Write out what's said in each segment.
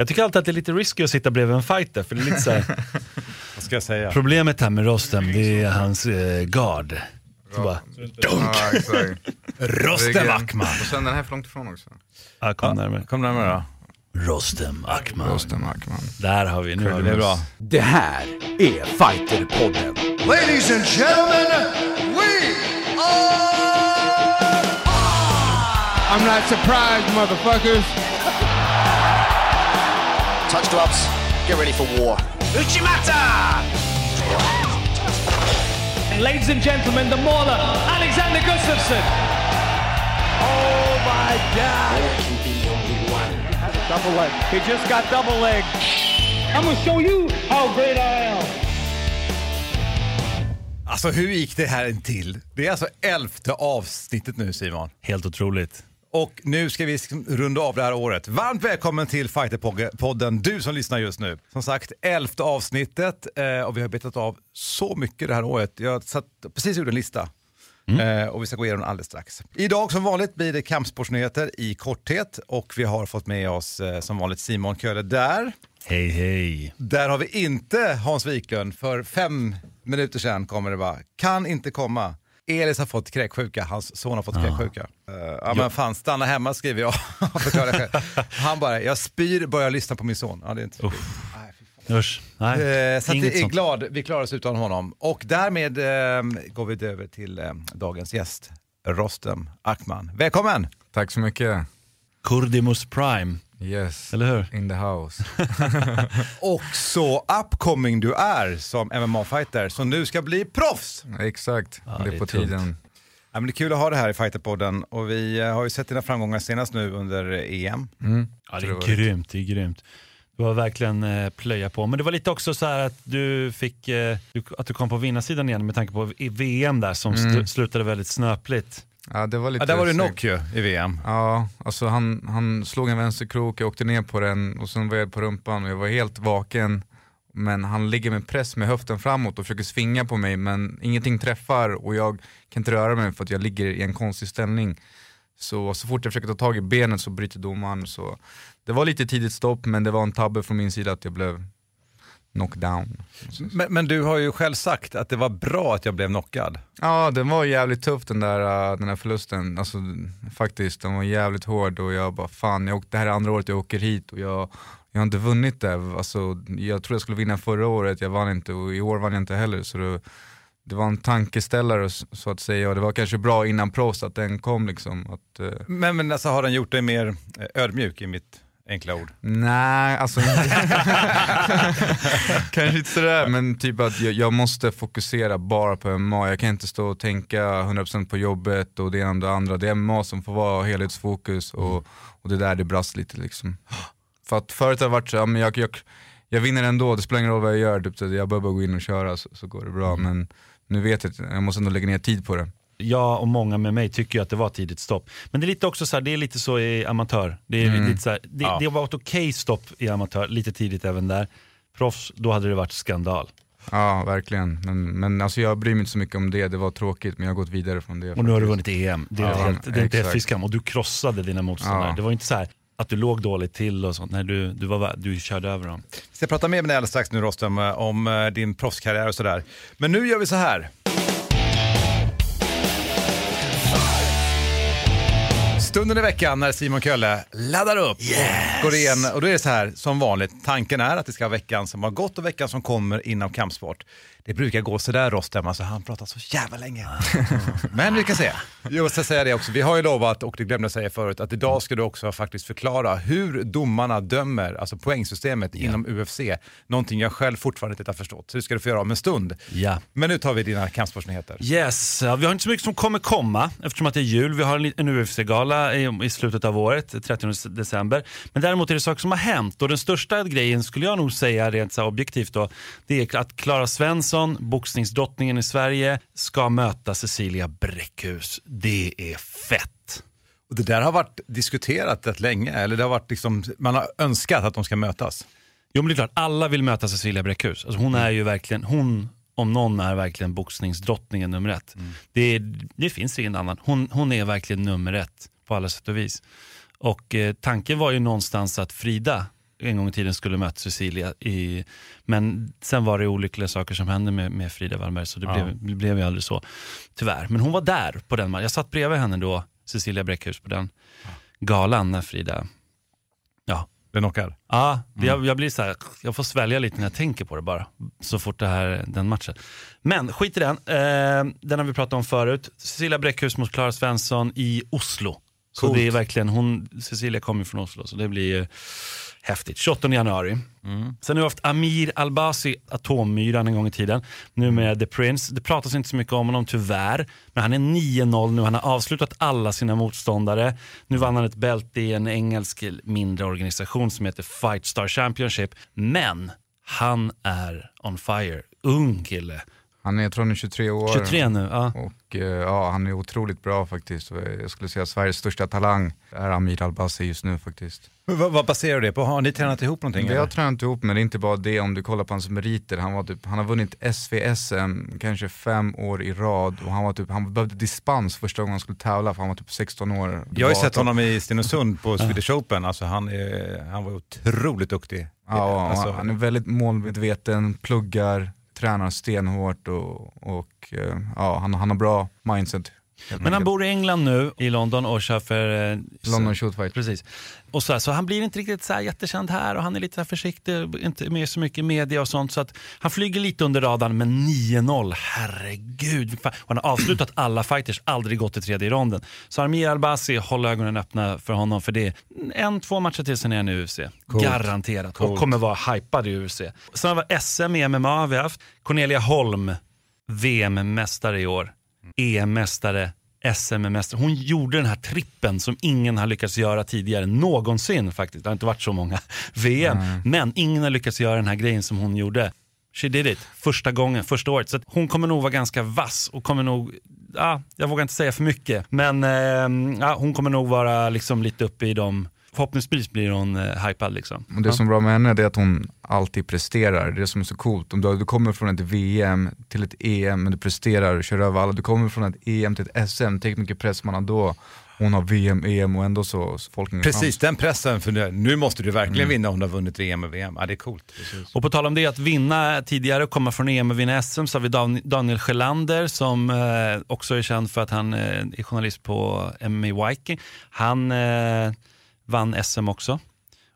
Jag tycker alltid att det är lite risky att sitta bredvid en fighter, för det är lite så här, Vad ska jag säga? problemet här med Rostem, det är hans eh, guard. Så bara, Ja, exakt. Rostem Akman! Och sen den här för långt ifrån också. Ja, kom närmare. Kom närmare då. Rostem Akman. Rostem Ackman. Där har vi, nu har Det vi är bra. Det här är Fighterpodden. Ladies and gentlemen, we are I'm not surprised, motherfuckers. Touch gloves, get ready for war. Ladies and gentlemen, the mauler, Alexander Gustafsson. Oh my God. Double leg. He just got double leg. I'm gonna show you how great I am. Alltså hur gick det här till? Det är alltså elfte avsnittet nu Simon. Helt otroligt. Och nu ska vi runda av det här året. Varmt välkommen till Fighterpodden, du som lyssnar just nu. Som sagt, elfte avsnittet eh, och vi har betat av så mycket det här året. Jag satt precis gjorde en lista eh, och vi ska gå igenom den alldeles strax. Idag som vanligt blir det kampsportsnyheter i korthet och vi har fått med oss eh, som vanligt Simon Köhler där. Hej hej. Där har vi inte Hans Wiklund. För fem minuter sedan kommer det bara, kan inte komma. Elis har fått kräksjuka, hans son har fått kräksjuka. Uh, ja men fan, stanna hemma skriver jag. Han bara, jag spyr, börjar lyssna på min son. Ja, det är inte kul. Usch. Nej, Eh, så att är sånt. glad, vi klarar oss utan honom. Och därmed eh, går vi över till eh, dagens gäst, Rostem Akman. Välkommen! Tack så mycket. Kurdimus Prime, Yes. eller hur? In the house. Och så upcoming du är som MMA-fighter, som nu ska bli proffs! Exakt. Ja, det det är är på tungt. tiden. Ja, men det är kul att ha det här i Fighterpodden och vi eh, har ju sett dina framgångar senast nu under EM. Mm. Ja, det är det var grymt, det är grymt. Du har verkligen eh, plöja på. Men det var lite också så här att du fick, eh, du, att du kom på vinnarsidan igen med tanke på i VM där som Mm. sl- slutade väldigt snöpligt. Ja, det var lite Ja, där var det knock ju i VM. Ja, alltså han, han slog en vänsterkrok, jag åkte ner på den och sen var jag på rumpan och jag var helt vaken. Men han ligger med press med höften framåt och försöker svinga på mig men ingenting träffar och jag kan inte röra mig för att jag ligger i en konstig ställning. Så, så fort jag försöker ta tag i benet så bryter domaren. Så det var lite tidigt stopp men det var en tabbe från min sida att jag blev knockdown. Men, men du har ju själv sagt att det var bra att jag blev knockad. Ja, den var jävligt tuff den där, uh, den där förlusten. Alltså, faktiskt, den var jävligt hård och jag bara fan, jag åkte, det här är andra året jag åker hit och jag, jag har inte vunnit det. Alltså, jag trodde jag skulle vinna förra året, jag vann inte och i år vann jag inte heller. Så det, det var en tankeställare så att säga och det var kanske bra innan proffs att den kom liksom. Att, eh, Men, men alltså har den gjort dig mer eh, ödmjuk i mitt enkla ord? Nej, alltså kanske inte sådär men typ att jag, jag måste fokusera bara på MMA. Jag kan inte stå och tänka 100% på jobbet och det ena och det andra. Det är MMA som får vara helhetsfokus och, och det är där det brast lite liksom. För att förut har det varit så, ja, men jag, jag, jag vinner ändå, det spelar ingen roll vad jag gör, typ, jag behöver bara gå in och köra så, så går det bra. Men nu vet jag att jag måste ändå lägga ner tid på det. Jag och många med mig tycker ju att det var tidigt stopp. Men det är lite också så här, det är lite så i amatör. Det, är lite så här, det, Ja. det var ett okej stopp i amatör, lite tidigt även där. Proffs, då hade det varit skandal. Ja, verkligen. Men, men alltså, jag bryr mig inte så mycket om det, det var tråkigt men jag har gått vidare från det. Och nu har du faktiskt. vunnit EM. Det är, Ja, helt, det är inte exakt. fy skam. Och du krossade dina motståndare. Ja. Det var inte så här att du låg dåligt till och sånt. Nej, du, du, var, du körde över dem. Vi ska prata mer med dig alldeles strax nu Rostem om eh, din proffskarriär och sådär. Men nu gör vi så här. Stunden i veckan när Simon Kölle laddar upp och går igen. Och då är det så här, som vanligt, tanken är att det ska vara veckan som har gått och veckan som kommer inom kampsport. Det brukar gå sådär Rostem, alltså han pratar så jävla länge. Men vi kan se. Jag måste säga det också, vi har ju lovat, och det glömde jag säga förut, att idag ska du också faktiskt förklara hur domarna dömer, alltså poängsystemet inom UFC. Någonting jag själv fortfarande inte har förstått. Så det ska du få göra om en stund. Ja. Men nu tar vi dina kampsportsnyheter. Yes, vi har inte så mycket som kommer komma eftersom att det är jul. Vi har en, UFC-gala i, i slutet av året, 30 december. Men däremot är det saker som har hänt och den största grejen skulle jag nog säga rent så objektivt då, det är att Klara Svensson, boxningsdrottningen i Sverige, ska möta Cecilia Bräckhus. Det är fett. Och det där har varit diskuterat rätt länge, eller det har varit liksom, man har önskat att de ska mötas. Jo men det är klart, alla vill möta Cecilia Bräckhus. Alltså, hon är ju verkligen, hon om någon är verkligen boxningsdrottningen nummer ett. Det, är, det finns ingen annan. Hon, hon är verkligen nummer ett på alla sätt och vis. Och eh, tanken var ju någonstans att Frida en gång i tiden skulle mött Cecilia. I, men sen var det olyckliga saker som hände med, med Frida Wallberg så det, Ja. blev, det blev ju aldrig så. Tyvärr. Men hon var där på den matchen. Jag satt bredvid henne då, Cecilia Bräckhus, på den galan när Frida Ja, Det knockar. Ja, jag, jag blir så här, jag får svälja lite när jag tänker på det bara. Så fort det här, den matchen. Men skit i den, eh, den har vi pratat om förut. Cecilia Bräckhus mot Klara Svensson i Oslo. Så Coolt. det är verkligen, hon, Cecilia kommer från Oslo så det blir ju häftigt. 28 januari. Sen har vi haft Amir Albasi, atommyran en gång i tiden. Nu med The Prince. Det pratas inte så mycket om honom tyvärr. Men han är 9-0 nu, han har avslutat alla sina motståndare. Nu vann han ett bälte i en engelsk mindre organisation som heter Fight Star Championship. Men han är on fire. Ung kille. Han är, jag tror han är 23 år. 23 nu. Ja. Och eh, ja, han är otroligt bra faktiskt. Jag skulle säga Sveriges största talang är Amir Albasi just nu faktiskt. Vad, vad baserar du det på? Har ni tränat ihop någonting? Vi har tränat ihop men det är inte bara det om du kollar på hans meriter. Han, var typ, han har vunnit SVSM kanske fem år i rad och han, var typ, han behövde dispens första gången han skulle tävla för han var typ 16 år. Jag har ju sett honom i Stenungsund på Swedish Open. Alltså han, är, han var otroligt duktig. Ja, alltså, han är väldigt målmedveten, pluggar, tränar stenhårt och, och eh, ja, han, han har bra mindset. Men han bor i England nu, i London och kör för... eh, London Shoot Fight. Precis. Och så, här, så han blir inte riktigt så här jättekänd här och han är lite försiktig, inte med så mycket media och sånt. Så att han flyger lite under radarn, men 9-0, herregud. Och han har avslutat alla fighters, aldrig gått till tredje ronden. Så Amir Albasi, håll ögonen öppna för honom för det en, två matcher till sen är han i UFC. Garanterat. Och Coolt. kommer vara hypad i UFC. Sen har vi SM i MMA vi haft. Cornelia Holm, VM-mästare i år. EM-mästare, SM-mästare. Hon gjorde den här trippen som ingen har lyckats göra tidigare, någonsin faktiskt. Det har inte varit så många VM, men ingen har lyckats göra den här grejen som hon gjorde. She did it, första gången, första året. Så hon kommer nog vara ganska vass och kommer nog, ja, jag vågar inte säga för mycket, men eh, ja, hon kommer nog vara liksom lite uppe i de, förhoppningsvis blir hon eh, hypad liksom. Och det som är bra med henne är att hon alltid presterar, det är som är så coolt. Om du, du kommer från ett VM till ett EM, men du presterar och kör över alla. Du kommer från ett EM till ett SM, tänk mycket press man har då. Hon har VM, EM och ändå så, så folk Precis, chans. den pressen. För nu, nu måste du verkligen Mm. vinna om du har vunnit VM och VM. Ja, det är coolt. Och på tal om det, att vinna tidigare och komma från EM och vinna SM så har vi Dan- Daniel Sjölander som eh, också är känd för att han eh, är journalist på MMA Viking. Han eh, vann SM också.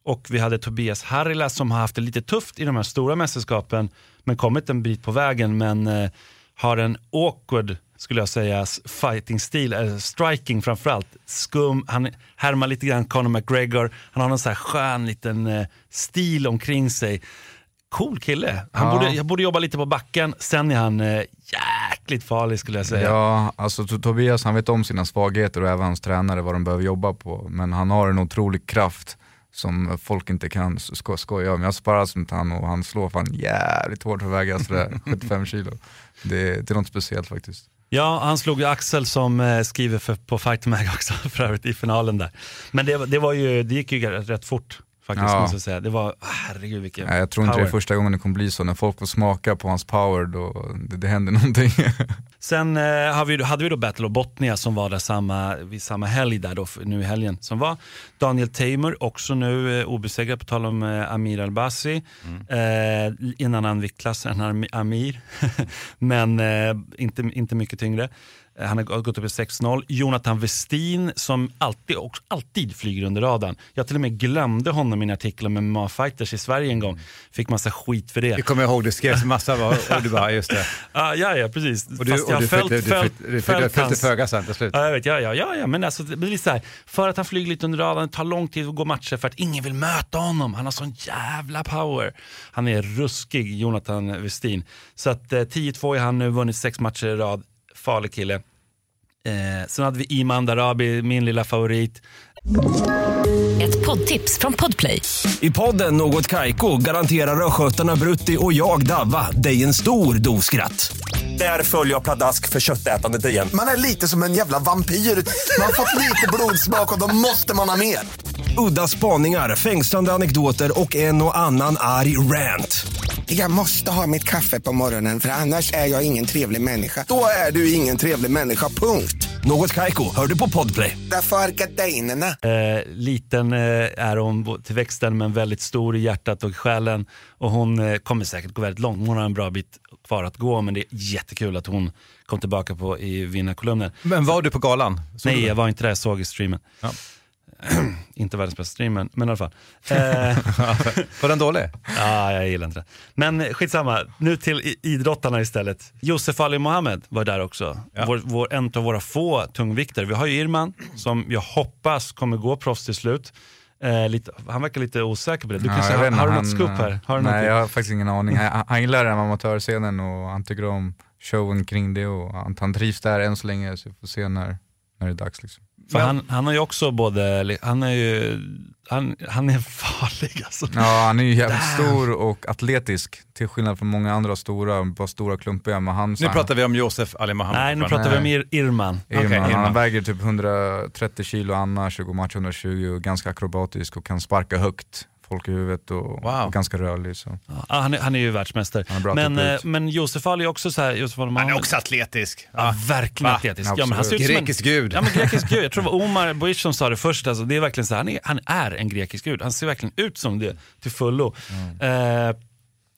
Och vi hade Tobias Harila som har haft det lite tufft i de här stora mästerskapen men kommit en bit på vägen men eh, har en awkward skulle jag säga, fighting-stil, eller eh, striking framförallt. Skum, han härmar lite grann Conor McGregor, han har någon så här skön liten eh, stil omkring sig. Cool kille. Han Ja. borde, jag borde jobba lite på backen, sen är han eh, jäkligt farlig skulle jag säga. Ja, alltså To- Tobias han vet om sina svagheter och även hans tränare vad de behöver jobba på. Men han har en otrolig kraft som folk inte kan sko skoja om. Jag sparras mot han och han slår fan jävligt hårt för att väga sådär 75 kilo. Det, det är något speciellt faktiskt. Ja, han slog ju Axel som eh, skriver för, på Fight Mag också för övrigt i finalen där. Men det, det, var ju, det gick ju rätt fort faktiskt Ja. måste jag säga. Det var, herregud vilken Nej, jag tror inte det är power. första gången det kommer bli så. När folk får smaka på hans power då det, det händer någonting. Sen eh, vi, hade vi då Battle of Botnia som var där samma, vid samma helg där då, nu i helgen som var. Daniel Tamer, också nu eh, obesegrad på tal om eh, Amir Albasi. Eh, I en annan viktklass än Am- Amir, men eh, inte, inte mycket tyngre. Eh, Han har gått upp i 6-0. Jonathan Westin som alltid, också, alltid flyger under radarn. Jag till och med glömde honom i en artikel om MMA-fighters i Sverige en gång. Fick massa skit för det. Jag kommer ihåg, det skrevs massa och du bara, just det. Ah, ja, ja, precis. Och du, Fast jag har följt, följt, föga sen till slut. Ja, jag vet, ja, ja, ja, ja. men alltså, det blir så här, för att han flyger lite under radarn, det tar lång tid att gå matcher för att ingen vill möta honom. Han har sån jävla power. Han är ruskig, Jonathan Westin. Så att eh, 10-2 är han nu, vunnit sex matcher i rad. Farlig kille. Eh, sen hade vi Iman Darabi, min lilla favorit. Ett poddtips från Podplay. I podden Något Kaiko garanterar östgötarna Brutti och jag, Davva, dig en stor dos skratt. Där följer jag pladask för köttätandet igen. Man är lite som en jävla vampyr. Man har fått lite blodsmak och då måste man ha mer. Udda spaningar, fängslande anekdoter och en och annan arg rant. Jag måste ha mitt kaffe på morgonen för annars är jag ingen trevlig människa. Då är du ingen trevlig människa, punkt. Något Kaiko, hör du på Podplay. Därför är gardinerna. Eh, liten eh, är hon till växten men väldigt stor i hjärtat och själen. Och hon eh, kommer säkert gå väldigt långt. Hon har en bra bit kvar att gå men det är jättekul att hon kom tillbaka på i vinnarkolumnen. Men var du på galan? Såg Nej, jag var inte där, jag såg i streamen. Ja. inte världens bästa streamen, men i alla fall. Eh, Var den dålig? Ja, jag gillar inte det. Men skitsamma, nu till idrottarna istället. Josef Ali Mohammed var där också. Ja. Vår, vår, en av våra få tungviktare. Vi har ju Irman som jag hoppas kommer gå proffs till slut. Eh, lite, han verkar lite osäker på det. Du Ja, kanske, har, har du något scoop här? Har nej, något? jag har faktiskt ingen aning. Han, han gillar den amatörscenen och han tycker om showen kring det och han, han trivs där än så länge så vi får se när, när det är dags. Liksom. För han, han har ju också både, han är ju, han, han är farlig alltså. Ja, han är ju jävligt stor och atletisk till skillnad från många andra stora, bara stora klumpiga. Men han, Nu pratar vi om Josef Ali Mohammed. Nej, nu pratar vi om Ir, Irman. Irman, Han Irman. väger typ 130 kilo annars och går match 120 och ganska akrobatisk och kan sparka högt folk i huvudet och, Wow. ganska rörlig. Så. Ja, han, är, han är ju världsmästare. Han är Men, eh, men Josef Ali är också så här, Josef Ali Han är också atletisk. Ja, verkligen Va? atletisk. Ja, men han ser ut som en, Grekisk gud. Ja, men grekisk gud. Jag tror det var Omar Boish som sa det först. Alltså, det är verkligen så här, han, är, han är en grekisk gud. Han ser verkligen ut som det till fullo. Eh,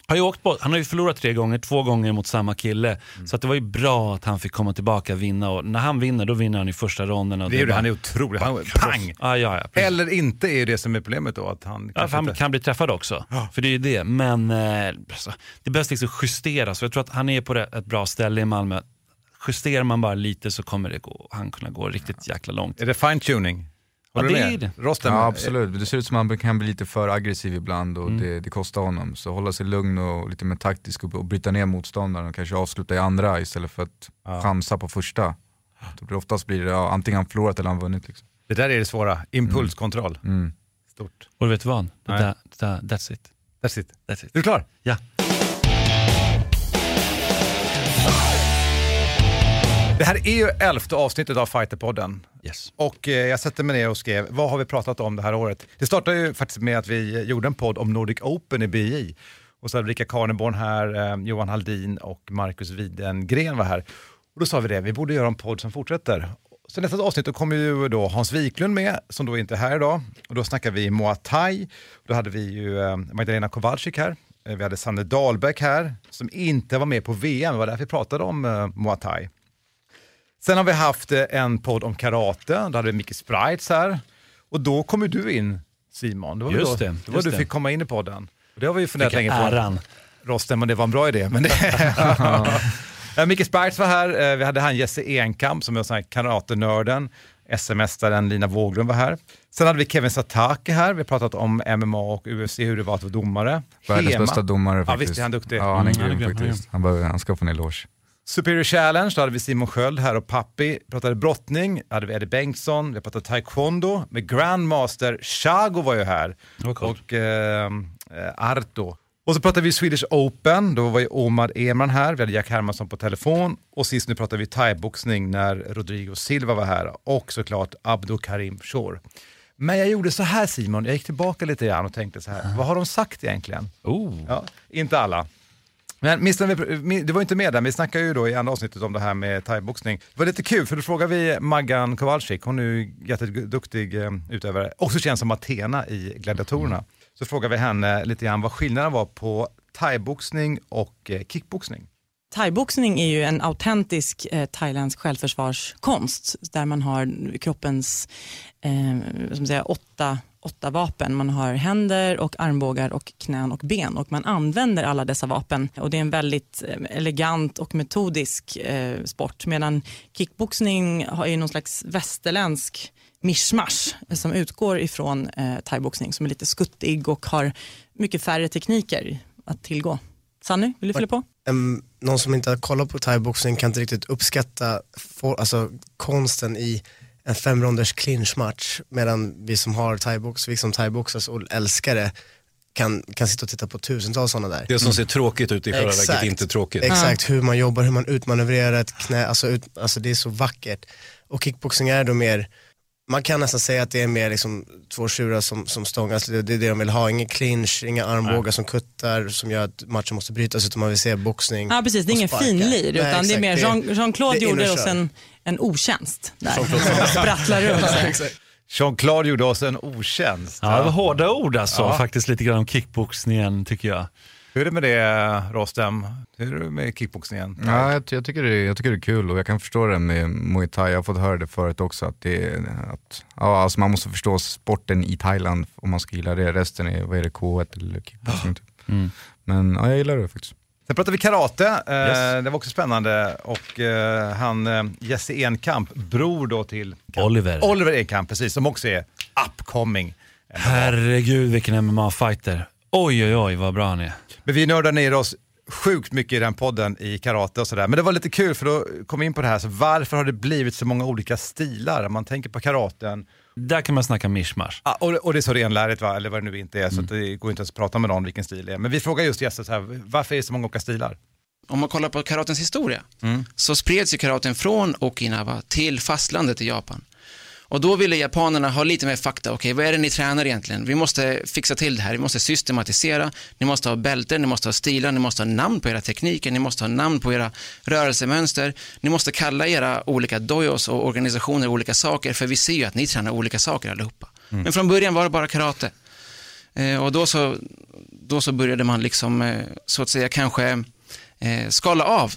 har ju åkt på, han har ju förlorat tre gånger, två gånger mot samma kille. Så att det var ju bra att han fick komma tillbaka och vinna. Och när han vinner, då vinner han i första ronden. Och Det är det, han är otrolig. Han, pang! Ja, ja, ja. Eller inte är det som är problemet då. Att han Ja, han inte... kan bli träffad också. För det är ju det. Men eh, alltså, det behövs liksom justeras. Jag tror att han är på ett bra ställe i Malmö. Justerar man bara lite så kommer det gå, han kunna gå riktigt jäkla långt. Är det fine tuning? Ja, Håller du det med? är det. Rosten? Ja absolut, det ser ut som att han kan bli lite för aggressiv ibland Mm. och det, det kostar honom. Så hålla sig lugn och lite mer taktisk och, och bryta ner motståndaren och kanske avsluta i andra istället för att chansa på första. Det oftast blir det ja, antingen han förlorat eller han vunnit. Liksom. Det där är det svåra. Impulskontroll. Mm. Stort. Och du vet vad? Det Nej. där, det där, that's it. That's it. That's it. Är du klar? Ja. Det här är ju elfte avsnittet av Fighterpodden. Yes. Och eh, jag sätter mig ner och skrev, vad har vi pratat om det här året? Det startade ju faktiskt med att vi gjorde en podd om Nordic Open i BI. Och så hade Rika Karneborn här, eh, Johan Haldin och Marcus Widengren var här. Och då sa vi det, vi borde göra en podd som fortsätter. Så nästa avsnitt då kommer ju då Hans Wiklund med, som då inte är här idag. Och då snackar vi Muay Thai. Då hade vi ju eh, Magdalena Kowalczyk här. Eh, Vi hade Sanne Dahlbäck här, som inte var med på VM. Det var därför vi pratade om eh, Muay Thai. Sen har vi haft eh, en podd om karate, då hade vi Micke Sprites här. Och då kommer du in Simon, det var Just då, det, just du det. fick komma in i podden. Och det har vi ju funderat länge på. äran. Rosten, men det var en bra idé. Men det... Ja, Micke Sprites var här, Eh, vi hade han Jesse Enkamp som är sån här karatenörden. SM-mästaren Lina Wåglund var här. Sen hade vi Kevin Satake här, vi har pratat om MMA och UFC, hur det var att vara domare. Världens bästa domare Ja, faktiskt. visst är han duktig. Ja han är Mm, grym är faktiskt. Han, han ska få en eloge. Superior Challenge, då hade vi Simon Sköld här och Pappi. Pratade brottning, då hade vi Eddie Bengtsson, vi pratade taekwondo med Grandmaster Chago var ju här. coolt. Och eh, eh, Arto. Och så pratade vi Swedish Open, då var ju Omar Eman här, vi hade Jack Hermansson på telefon. Och sist nu pratade vi thaiboxning när Rodrigo Silva var här. Och såklart Abdo Karim Shore. Men jag gjorde så här Simon, jag gick tillbaka lite grann och tänkte så här, vad har de sagt egentligen? Oh. Ja, inte alla. Men Mr. Du var inte med där, vi snackade ju då i andra avsnittet om det här med thaiboxning. Det var lite kul, för då frågade vi Maggan Kowalczyk, hon är ju jätteduktig eh, utövare, också känd som Athena i Gladiatorerna. Så frågade vi henne lite grann vad skillnaden var på thaiboxning och eh, kickboxning. Thaiboxning är ju en autentisk eh, thailändsk självförsvarskonst där man har kroppens eh, säga, åtta, åtta vapen. Man har händer, och armbågar, och knän och ben och man använder alla dessa vapen. Och Det är en väldigt eh, elegant och metodisk eh, sport medan kickboxning har ju någon slags västerländsk mischmasch som utgår ifrån eh, thaiboxning som är lite skuttig och har mycket färre tekniker att tillgå. Sanny, vill du fylla på? Um, någon som inte har kollat på thaiboxning kan inte riktigt uppskatta for, alltså, konsten i en femronders clinchmatch medan vi som har thaibox, vi som thaiboxas och älskar det kan, kan sitta och titta på tusentals sådana där. Det som ser tråkigt ut i själva verket Exakt. är inte tråkigt. Exakt, hur man jobbar, hur man utmanövrerar ett knä, alltså, ut, alltså det är så vackert. Och kickboxing är då mer, man kan nästan säga att det är mer liksom två tjurar som, som stångas, det, det är det de vill ha, ingen clinch, inga armbågar som kuttar som gör att matchen måste brytas utan man vill se boxning Ja precis, det är ingen finlir Nej, utan det är exakt, mer Jean- Jean-Claude och gjorde oss en, en otjänst där. Som sprattlar runt. Jean-Claude gjorde oss en otjänst. Ja, det var hårda ord alltså, Ja. faktiskt lite grann om kickboxningen tycker jag. Hur är det med det Rostem? Hur är det med kickboxningen? Ja, jag, jag, tycker det, är- jag tycker det är kul och jag kan förstå det med muay thai. Jag har fått höra det förut också att, det, att ja, alltså man måste förstå sporten i Thailand om man ska gilla det. Resten är, vad är det, K1 eller kickboxing typ. Mm. Men ja, jag gillar det faktiskt. Sen pratar vi karate, eh, Yes. det var också spännande. Och eh, han, eh, Jesse Enkamp, bror då till Oliver. Oliver Enkamp, precis, som också är upcoming. Herregud vilken MMA-fighter. Oj oj oj vad bra han är. Men vi nördar ner oss sjukt mycket i den podden i karate och sådär. Men det var lite kul för då kom vi in på det här, så varför har det blivit så många olika stilar? Om man tänker på karaten, Där kan man snacka mishmash. ah, och, och det är så renlärigt va, eller vad det nu inte är, så Mm. att det går inte ens att prata med någon vilken stil det är. Men vi frågar just så här, varför är det så många olika stilar? Om man kollar på karatens historia så spreds ju karaten från Okinawa till fastlandet i Japan. Och då ville japanerna ha lite mer fakta. Okej, vad är det ni tränar egentligen? Vi måste fixa till det här. Vi måste systematisera. Ni måste ha bälten, ni måste ha stilar, ni måste ha namn på era tekniker, ni måste ha namn på era rörelsemönster. Ni måste kalla era olika dojos och organisationer olika saker, för vi ser ju att ni tränar olika saker allihopa. Men från början var det bara karate. Eh, och då så, då så började man liksom, eh, så att säga, kanske eh, skala av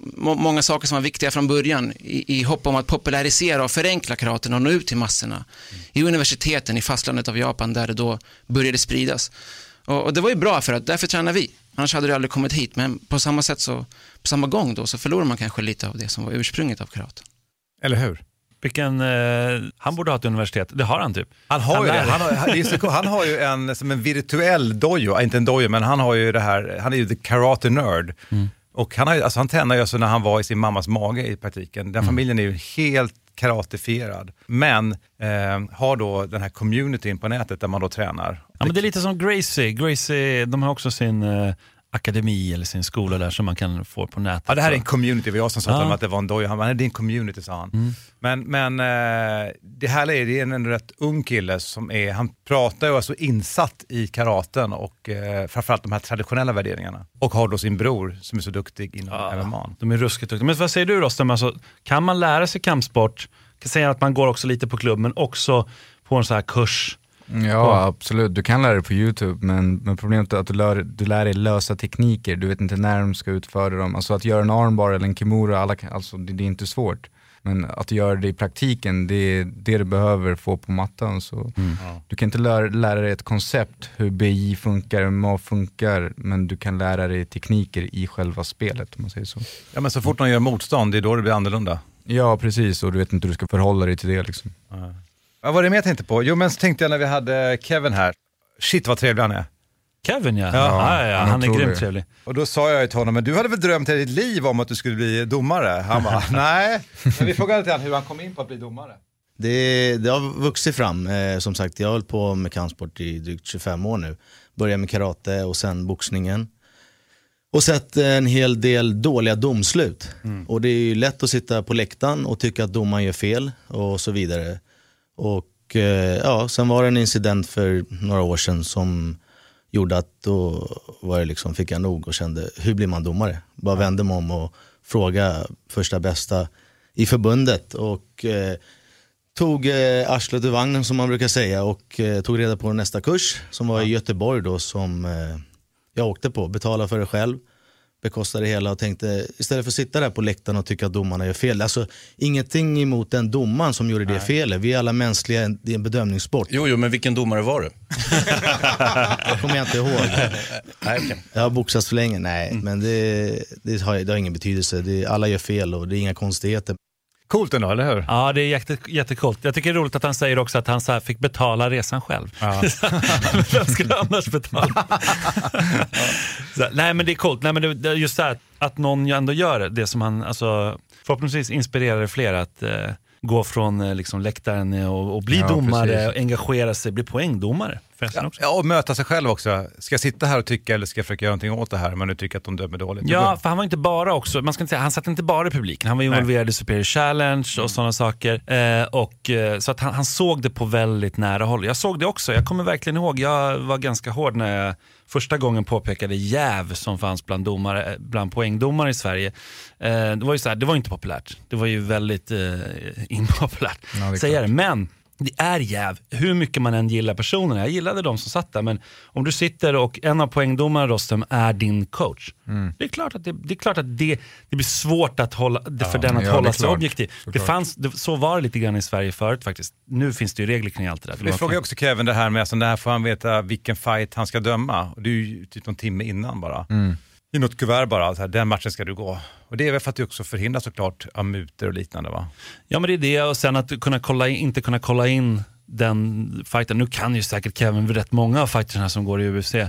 må- många saker som var viktiga från början i, i hopp om att popularisera och förenkla karaten och nå ut till massorna. I universiteten i fastlandet av Japan där det då började spridas. Och, och det var ju bra för att därför tränar vi. Annars hade det aldrig kommit hit. Men på samma sätt så, på samma gång då så förlorar man kanske lite av det som var ursprunget av karaten. Eller hur? Vilken, eh, han borde ha ett universitet, det har han typ. Han har ju lär det. Han har, det han har ju en, som en virtuell dojo, inte en dojo, men han har ju det här, han är ju the karate nerd. Och han, har, ju- alltså han tränade ju alltså när han var i sin mammas mage i praktiken. Den familjen är ju helt karatifierad. Men eh, har då den här communityn på nätet där man då tränar. Ja, men det är lite som Gracie, Gracie de har också sin eh, akademi eller sin skola där som man kan få på nätet. Ja, det här är en community, var jag som sa Ja. att det var en dojo. Han bara, "Nej, det är en community sa han. Men, men eh, det här är, det är en, en rätt ung kille som är, han pratar ju alltså insatt i karaten och eh, framförallt de här traditionella värderingarna. Och har då sin bror som är så duktig inom MMA. De är ruskigt duktiga. Men vad säger du Rostem, alltså, kan man lära sig kampsport, kan säga att man går också lite på klubb, men också på en sån här kurs? Ja absolut, du kan lära dig på YouTube men, men problemet är att du lär, du lär dig lösa tekniker, du vet inte när de ska utföra dem. Alltså att göra en armbar eller en kimura, alla, alltså, det, det är inte svårt. Men att göra det i praktiken, det är det du behöver få på mattan. Så Du kan inte lära, lära dig ett koncept, hur BI funkar, MMA funkar, men du kan lära dig tekniker i själva spelet om man säger så. Ja men så fort någon gör motstånd, det är då det blir annorlunda. Ja precis, och du vet inte hur du ska förhålla dig till det liksom. Vad var det mer jag tänkte på? Jo men så tänkte jag när vi hade Kevin här, shit vad trevlig han är. Kevin ja, Ja, ja, ja, han han är grymt trevlig. Och då sa jag till honom, men du hade väl drömt hela ditt liv om att du skulle bli domare? Han bara, nej. Men vi frågade lite grann hur han kom in på att bli domare. Det, det har vuxit fram. Eh, som sagt, jag har hållit på med kampsport i drygt 25 år nu. Började med karate och sen boxningen. Och sett en hel del dåliga domslut. Och det är ju lätt att sitta på läktaren och tycka att domaren gör fel och så vidare. Och eh, ja, sen var det en incident för några år sedan som gjorde att då var det liksom, fick jag nog och kände, hur blir man domare? Bara vände mig om och frågade första bästa i förbundet. Och eh, tog eh, arslet ur vagnen som man brukar säga och eh, tog reda på nästa kurs som var i Göteborg då som eh, jag åkte på, betalade för det själv, bekostade det hela och tänkte istället för att sitta där på läktaren och tycka att domarna gör fel, alltså ingenting emot den domaren som gjorde det felet, vi är alla mänskliga, det är en bedömningssport. Jo, jo, men vilken domare var du? Det kommer jag inte ihåg. Nej, okej. Jag har boxats för länge, nej, men det, det, har, det har ingen betydelse, det, alla gör fel och det är inga konstigheter. Coolt ändå, eller hur? Ja, det är jätte, jättecoolt. Jag tycker det är roligt att han säger också att han så fick betala resan själv. Ja. Vem skulle annars betala? så, nej men det är coolt. Nej, men det, det just det här att någon ändå gör det som han, alltså, förhoppningsvis inspirerar fler att eh, gå från eh, liksom, läktaren och, och bli Ja, domare, och engagera sig, bli poängdomare. Förresten också. Ja, och möta sig själv också. Ska jag sitta här och tycka eller ska jag försöka göra någonting åt det här om man nu tycker att de dömer dåligt? Ja, för han var inte bara också, man ska inte säga, han satt inte bara i publiken. Han var involverad i Superior Challenge och sådana saker. Eh, och, eh, så att han, han såg det på väldigt nära håll. Jag såg det också, jag kommer verkligen ihåg, jag var ganska hård när jag första gången påpekade jäv som fanns bland, domare, bland poängdomare i Sverige. Eh, det, var ju så här, det var inte populärt. Det var ju väldigt eh, impopulärt, Ja, det det. Men det är jäv, hur mycket man än gillar personerna. Jag gillade de som satt där, men om du sitter och en av poängdomarna Rostem är din coach. Mm. Det är klart att det, det, är klart att det, det blir svårt att hålla, det, för Ja, den att ja, hålla sig klart. objektiv. Det fanns, det, så var det lite grann i Sverige förut faktiskt. Nu finns det ju regler kring allt det där. Det frågar ju också Kevin det här med, alltså, när får han veta vilken fight han ska döma? Och det är ju typ någon timme innan bara. Mm. I något kuvert bara, så här, den matchen ska du gå. Och det är väl för att du också förhindrar såklart av mutor och liknande va? Ja men det är det och sen att kunna kolla in, inte kunna kolla in den fighten. Nu kan ju säkert Kevin rätt många av fighterna som går i UFC. Eh,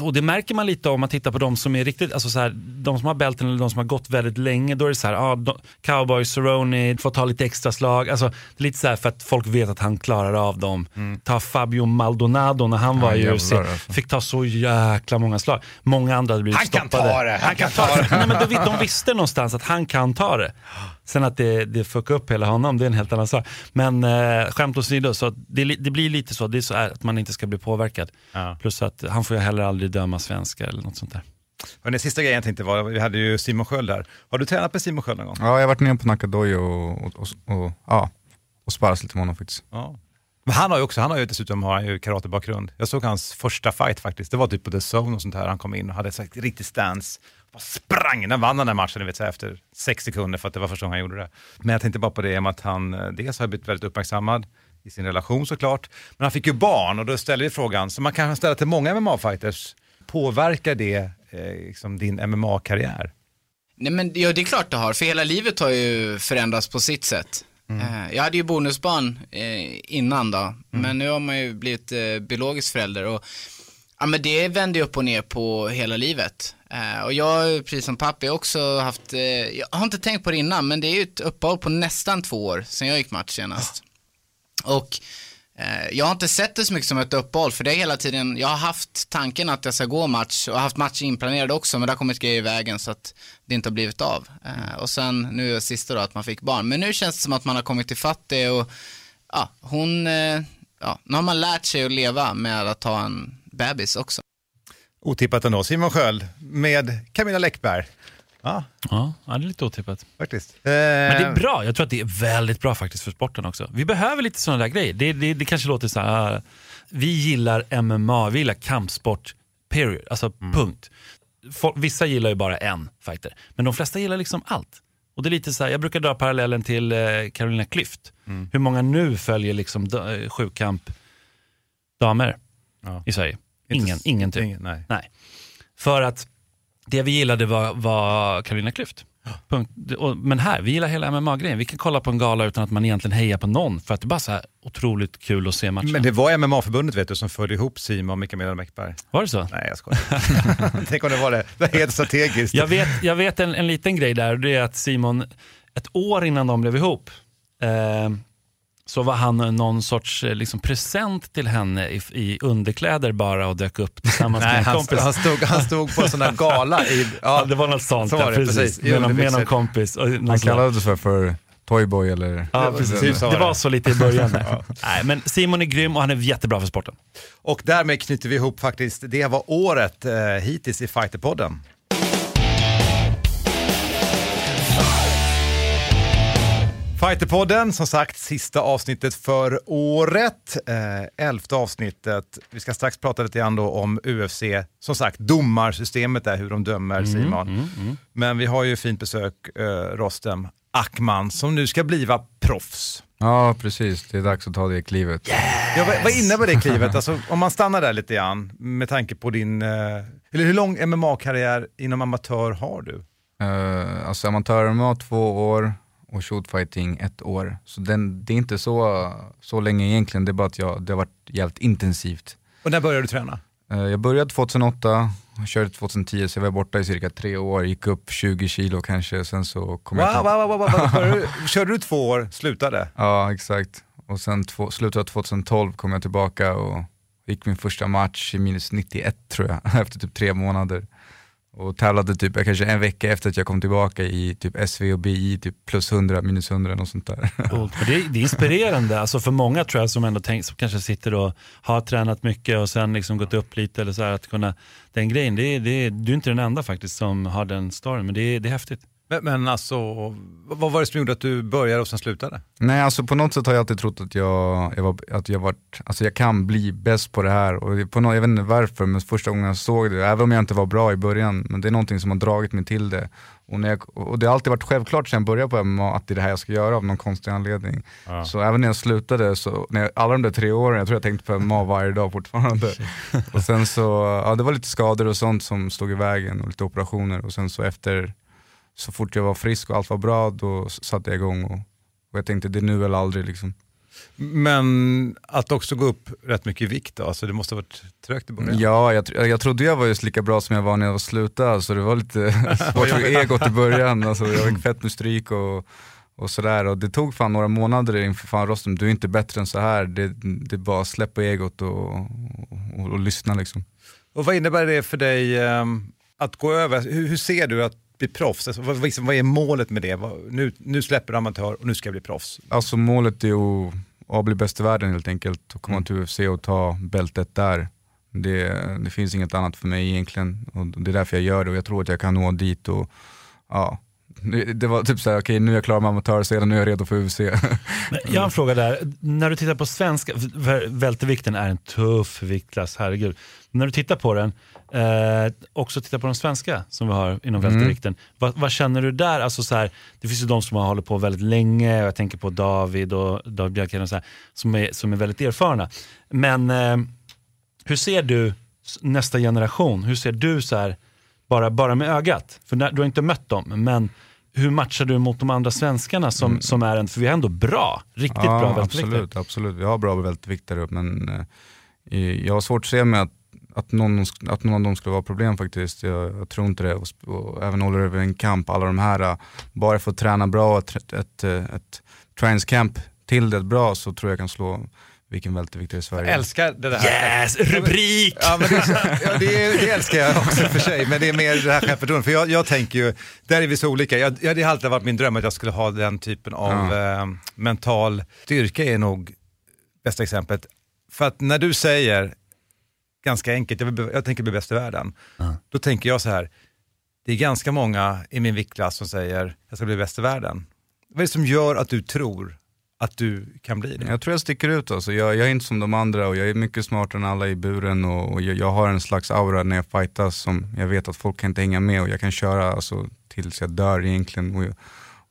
och det märker man lite om man tittar på de som är riktigt, alltså så här, de som har bälten eller de som har gått väldigt länge. Då är det så här, ah, de, cowboy, Cerrone, får ta lite extra slag. Alltså, det är lite så här för att folk vet att han klarar av dem. Ta Fabio Maldonado när han var Ja, i UFC. alltså. Fick ta så jäkla många slag. Många andra hade blivit Han kan stoppade. ta det, Han kan ta det. Nej, men de, de visste någonstans att han kan ta det. Sen att det, det fuckar upp hela honom, det är en helt annan sak. Men eh, skämt åsido, så att det, det blir lite så, det är så här att man inte ska bli påverkad. Ja. Plus att han får ju heller aldrig döma svenskar eller något sånt där. Och den sista grejen jag tänkte var, vi hade ju Simon Sköld där. Har du tränat med Simon Sköld någon gång? Ja, jag har varit nere på Nakadojo och, och, och, och, ja, och sparrat lite med honom faktiskt. Ja. Men han har ju också, han har ju dessutom har han ju karatebakgrund. Jag såg hans första fight faktiskt, det var typ på The Zone och sånt här. Han kom in och hade ett riktigt stance. Bara sprang, den vann den här matchen ni vet, så här, efter sex sekunder för att det var första gången han gjorde det. Men jag tänkte bara på det med att han eh, dels har blivit väldigt uppmärksammad i sin relation såklart. Men han fick ju barn och då ställer vi frågan, som man kan ställa till många MMA-fighters, påverkar det eh, liksom din MMA-karriär? Nej men ja, det är klart det har, för hela livet har ju förändrats på sitt sätt. Eh, Jag hade ju bonusbarn eh, innan då, men nu har man ju blivit biologisk förälder och ja, men det vänder ju upp och ner på hela livet. Eh, och jag, precis som pappa, har också haft, eh, jag har inte tänkt på det innan, men det är ju ett uppehåll på nästan två år sedan jag gick match senast. Och eh, jag har inte sett det så mycket som ett uppehåll, för det är hela tiden, jag har haft tanken att jag ska gå match och haft match inplanerad också, men det har kommit grejer i vägen så att det inte har blivit av. Och sen nu är det sista då att man fick barn, men nu känns det som att man har kommit till fatt det och ja, hon, ja, nu har man lärt sig att leva med att ha en bebis också. Otippat ändå, Simon Sköld med Camilla Läckberg. Ja, Ja, det är lite otippat. faktiskt. Men det Eh, är bra, jag tror att det är väldigt bra faktiskt för sporten också. Vi behöver lite sådana där grejer. Det, det, det kanske låter så här, ah, vi gillar MMA, vi gillar kampsport, period. Alltså punkt. Folk, vissa gillar ju bara en fighter, men de flesta gillar liksom allt. Och det är lite så här, jag brukar dra parallellen till eh, Carolina Klüft. Hur många nu följer liksom eh, sjukamp damer Ja. i Sverige? Inte Ingen, s- ingen typ. ingen, nej. Nej. För att det vi gillade var, var Carolina Klüft. Och- Men här, vi gillar hela MMA-grejen. Vi kan kolla på en gala utan att man egentligen hejar på någon för att det är bara så här otroligt kul att se matchen. Men det var MMA-förbundet vet du som förde ihop Simon och Camilla Läckberg. Var det så? Nej, jag skojar. Tänk om det var det. Det var helt strategiskt. Jag vet, jag vet en, en liten grej där och det är att Simon, ett år innan de blev ihop, eh, så var han någon sorts eh, liksom, present till henne i, i underkläder bara och dök upp tillsammans Nej, med en han, kompis. han, stod, han stod på en sån där gala i... Ja, det var något sånt, så ja, var det, precis. precis. Med, någon, med någon kompis. Och någon Han kallades för, för Toyboy eller... Ja, Det- precis. typ det var så lite i början. där. Nej, men Simon är grym och han är jättebra för sporten. Och därmed knyter vi ihop faktiskt, det var året eh, hittills i Fighterpodden. Fighterpodden, som sagt, sista avsnittet för året. Eh, elfte avsnittet. Vi ska strax prata lite grann då om UFC. Som sagt, domarsystemet där, hur de dömer Simon. Men vi har ju fint besök, eh, Rostem Ackman, som nu ska bliva proffs. Ja, precis. Det är dags att ta det klivet. Ja, vad, vad innebär det klivet? Alltså, om man stannar där lite grann med tanke på din, eh, eller hur lång MMA-karriär inom amatör har du? Uh, alltså amatör-MMA två år och shootfighting ett år. Så den, det är inte så, så länge egentligen, det är bara att jag, det har varit jävligt intensivt. Och när började du träna? Eh, jag började 2008, och körde 2010 så jag var borta i cirka tre år, gick upp 20 kilo kanske, sen så kom jag Wow, ikapp. wow, wow, wow, wow. Körde du två år, slutade? Ja exakt, och sen två, slutet av 2012 kom jag tillbaka och Gick min första match i minus 91 tror jag, efter typ tre månader. Och tävlade typ kanske en vecka efter att jag kom tillbaka i typ SV och BI, typ plus 100, minus 100 och sånt där. Cool. Det, är, det är inspirerande alltså för många tror jag som ändå tänk, som kanske sitter och har tränat mycket och sen liksom gått upp lite eller så här, att kunna, den grejen, det det du är inte den enda faktiskt som har den storyn men det det är häftigt. Men, men alltså, vad var det som gjorde att du började och sen slutade? Nej, alltså på något sätt har jag alltid trott att jag, jag, var, att jag, varit, alltså jag kan bli bäst på det här. Och på något, jag vet inte varför, men första gången jag såg det, även om jag inte var bra i början, men det är någonting som har dragit mig till det. Och, när jag, och det har alltid varit självklart sen jag började på MMA att det är det här jag ska göra av någon konstig anledning. Ja. Så även när jag slutade, så, när jag, alla de där tre åren, jag tror jag tänkte på MMA varje dag fortfarande. och sen så, ja det var lite skador och sånt som stod i vägen och lite operationer och sen så efter så fort jag var frisk och allt var bra, då satte jag igång och, och jag tänkte det är nu eller aldrig. Liksom. Men att också gå upp rätt mycket i vikt då, alltså det måste ha varit trögt i början? Ja, jag, tr- jag trodde jag var just lika bra som jag var när jag var slutade, så det var lite svårt för egot i början. Alltså, jag fick fett med stryk och, och sådär. Och det tog fan några månader inför fan rosten, du är inte bättre än så här. Det, det är bara släpp på egot och, och, och, och lyssna liksom. Och vad innebär det för dig ehm, att gå över, hur, hur ser du att bli proffs? Alltså, vad, vad är målet med det? Nu, nu släpper du amatör och nu ska jag bli proffs. Alltså målet är att, att bli bäst i världen helt enkelt och komma till UFC och ta bältet där. Det, det finns inget annat för mig egentligen och det är därför jag gör det och jag tror att jag kan nå dit och ja, det, var typ såhär, okej nu är jag klar med amatörscenen, nu är jag redo för UFC. Jag har en fråga där. När du tittar på svenska, vältevikten är en tuff viktklass, herregud. När du tittar på den, eh, också titta på de svenska som vi har inom Mm. vältevikten. Vad, vad känner du där? Alltså så här, det finns ju de som har hållit på väldigt länge, jag tänker på David och David Björkheden och så här, som, är, som är väldigt erfarna. Men eh, hur ser du nästa generation? Hur ser du så här, bara, bara med ögat? För du har inte mött dem, men hur matchar du mot de andra svenskarna som, som är en, för vi är ändå bra, riktigt bra Mm. ja, välteviktare. absolut, absolut, vi har bra välteviktare men eh, jag har svårt att se mig att, att, någon, att någon av dem skulle vara problem faktiskt. Jag, jag tror inte det. Och, och även Oliver en kamp, alla de här, eh, bara för att träna bra, ett, ett, ett, ett träningscamp till det bra så tror jag kan slå vilken välteviktare i Sverige. Jag älskar det där. Yes, rubrik! Ja, men det, ja, det, är- det älskar jag också för sig, men det är mer det här självförtroendet. För jag, jag tänker ju, där är vi så olika. Jag, jag, det har alltid varit min dröm att jag skulle ha den typen av eh, mental styrka är nog bästa exemplet. För att när du säger, ganska enkelt, jag, vill, jag tänker bli bäst i världen, då tänker jag så här, det är ganska många i min viktklass som säger, jag ska bli bäst i världen. Vad är det som gör att du tror att du kan bli det? Jag tror jag sticker ut alltså. jag, jag är inte som de andra och jag är mycket smartare än alla i buren och, och jag, jag har en slags aura när jag fightas som jag vet att folk kan inte hänga med och jag kan köra alltså, tills jag dör egentligen. Och jag,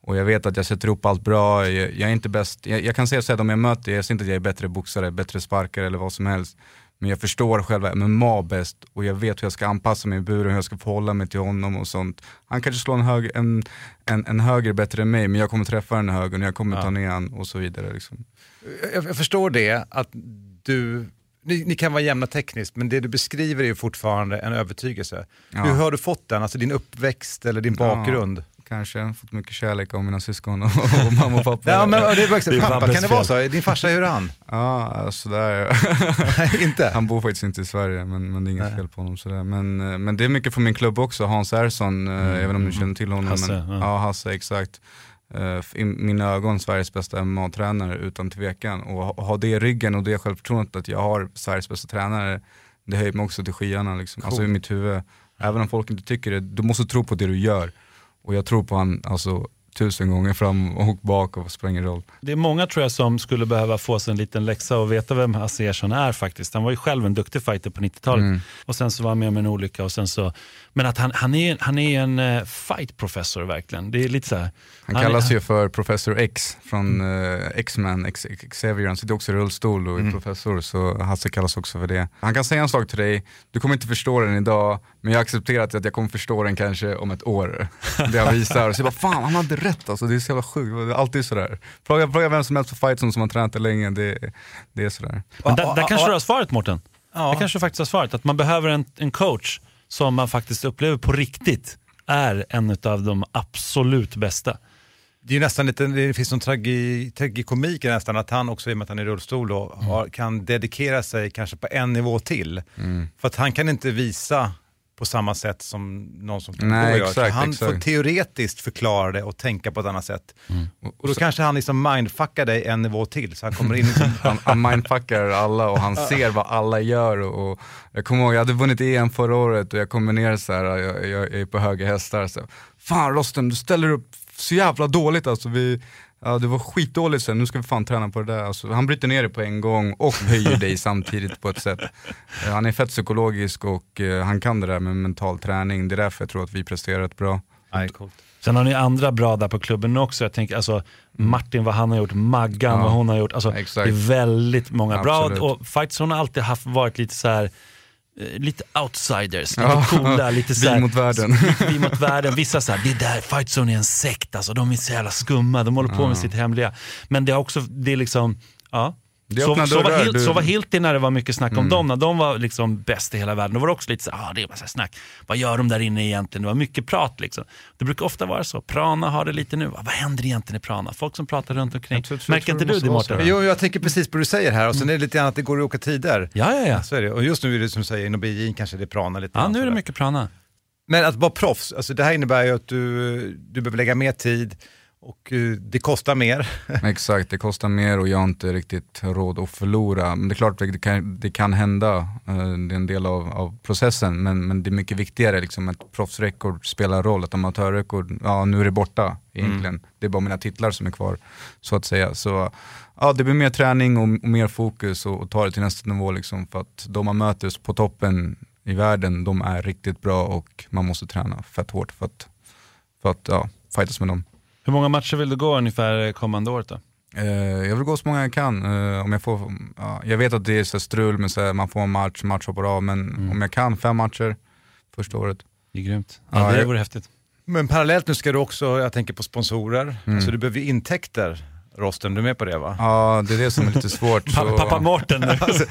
och jag vet att jag sätter ihop allt bra, jag, jag är inte bäst, jag, jag kan säga så här, om jag möter, jag säger inte att jag är bättre boxare, bättre sparkare eller vad som helst. Men jag förstår själva MMA bäst och jag vet hur jag ska anpassa mig i buren, hur jag ska förhålla mig till honom och sånt. Han kanske slår en, hög, en, en, en höger bättre än mig, men jag kommer träffa den högern, jag kommer Ja. ta ner han och så vidare. Liksom. jag, jag förstår det, att du, ni, ni kan vara jämna tekniskt, men det du beskriver är ju fortfarande en övertygelse. Ja. Hur har du fått den, alltså din uppväxt eller din bakgrund? Ja, kanske, fått mycket kärlek av mina syskon och, och mamma och pappa. Ja, men det är pappa, kan det vara så? Din farsa, hur är han? Ja, sådär. inte? Han bor faktiskt inte i Sverige, men, men det är inget fel på honom. Sådär. Men, eh, men det är mycket från min klubb också, Hans Ersson, mm. jag vet inte om du känner till honom. Hasse, men, ja. ja. Hasse, exakt. Eh, I mina ögon Sveriges bästa MMA-tränare utan tvekan. Och ha- det i ryggen och det självförtroendet att jag har Sveriges bästa tränare, det höjer mig också till skyarna. Liksom. Alltså i Cool. mitt huvud. Även om folk inte tycker det, du måste tro på det du gör. Och jag tror på han alltså, tusen gånger fram och bak och spelar ingen roll. Det är många tror jag som skulle behöva få sig en liten läxa och veta vem Hasse Ersson är faktiskt. Han var ju själv en duktig fighter på 90-talet Mm. och sen så var han med om en olycka och sen så, men att han, han, är, han är en uh, fight professor verkligen. Det är lite så här. Han kallas är, ju för Professor X från eh, X-Men, X- Xavier, han sitter också i rullstol och är professor så Hasse kallas också för det. Han kan säga en sak till dig, du kommer inte förstå den idag, men jag har accepterat att jag kommer förstå den kanske om ett år. Det han visar, så jag bara fan han hade rätt alltså, det är så jävla sjukt, det är alltid sådär. Fråga, fråga vem som helst på fight som, som har tränat det länge, det, det är sådär. Men där, där kanske du har svaret Mårten. Ja. Där kanske du faktiskt har svaret. Att man behöver en, en coach som man faktiskt upplever på riktigt är en av de absolut bästa. Det är ju nästan lite, det finns någon tragi, tragikomik i nästan att han också i och med att han är i rullstol då, har, kan dedikera sig kanske på en nivå till. Mm. För att han kan inte visa på samma sätt som någon som Nej, gör. exakt, Så han exakt. får teoretiskt förklara det och tänka på ett annat sätt. Mm. Och då kanske han liksom mindfuckar dig en nivå till så han kommer in i han, han mindfuckar alla och han ser vad alla gör. Och, och jag kommer ihåg, jag hade vunnit EM förra året och jag kommer ner så här, jag, jag är på höga hästar. Så, fan Rosten, du ställer upp så jävla dåligt alltså. Vi, ja, det var skitdåligt sen, nu ska vi fan träna på det där. Alltså, han bryter ner det på en gång och höjer dig samtidigt på ett sätt. Eh, Han är fett psykologisk och eh, han kan det där med mental träning. Det är därför jag tror att vi presterar rätt bra. Nej, coolt. Sen har ni andra bra där på klubben också. Jag tänker alltså Martin vad han har gjort, Maggan Ja, vad hon har gjort. Alltså, det är väldigt många bra. Absolut. Och Fightson har alltid haft, varit lite så här Lite outsiders, lite Ja. coola, lite så här, Vi mot världen. Vi mot världen. Vissa såhär, det där, Fightzone är en sekt alltså, de är så jävla skumma, de håller på med sitt hemliga. Men det är också, det är liksom, ja. Så, så, var dörrar, Hil- du- så var Hilti när det var mycket snack om Mm. dem, när de var liksom bäst i hela världen. Då var det också lite så ah, det är bara så snack. Vad gör de där inne egentligen? Det var mycket prat liksom. Det brukar ofta vara så. Prana har det lite nu. Vad händer egentligen i Prana? Folk som pratar runt omkring. tror- jag Märker tror inte du det Mårten? Jo, jag tänker precis på det du säger här och sen är det lite grann att det går i olika tider. Ja, ja, ja. Så är det. Och just nu är det som du säger, inom BJJ kanske det är prana lite Ja, nu är det mycket Prana. Men att vara proffs, alltså det här innebär ju att du, du behöver lägga mer tid och eh, det kostar mer. Exakt, det kostar mer och jag har inte riktigt råd att förlora. Men det är klart att det kan, det kan hända, eh, det är en del av, av processen. Men, men det är mycket viktigare, liksom, att proffsrekord spelar roll, ett amatörrekord, ja nu är det borta egentligen. Det är bara mina titlar som är kvar, så att säga. Så ja, det blir mer träning och, och mer fokus och, och ta det till nästa nivå. Liksom, för att de man möter på toppen i världen, de är riktigt bra och man måste träna fett hårt för att, för att ja, fightas med dem. Hur många matcher vill du gå ungefär kommande året då? Eh, jag vill gå så många jag kan. Eh, om jag, får, ja, jag vet att det är så strul med så här, man får en match, match hoppar av, men om jag kan fem matcher första året. Det är grymt. Ja, Ja, det jag- vore häftigt. Men parallellt nu ska du också, jag tänker på sponsorer, alltså du behöver ju intäkter. Rosten, du är med på det va? Ja, det är det som är lite svårt. så- Pa- Pappa Mårten nu. Alltså,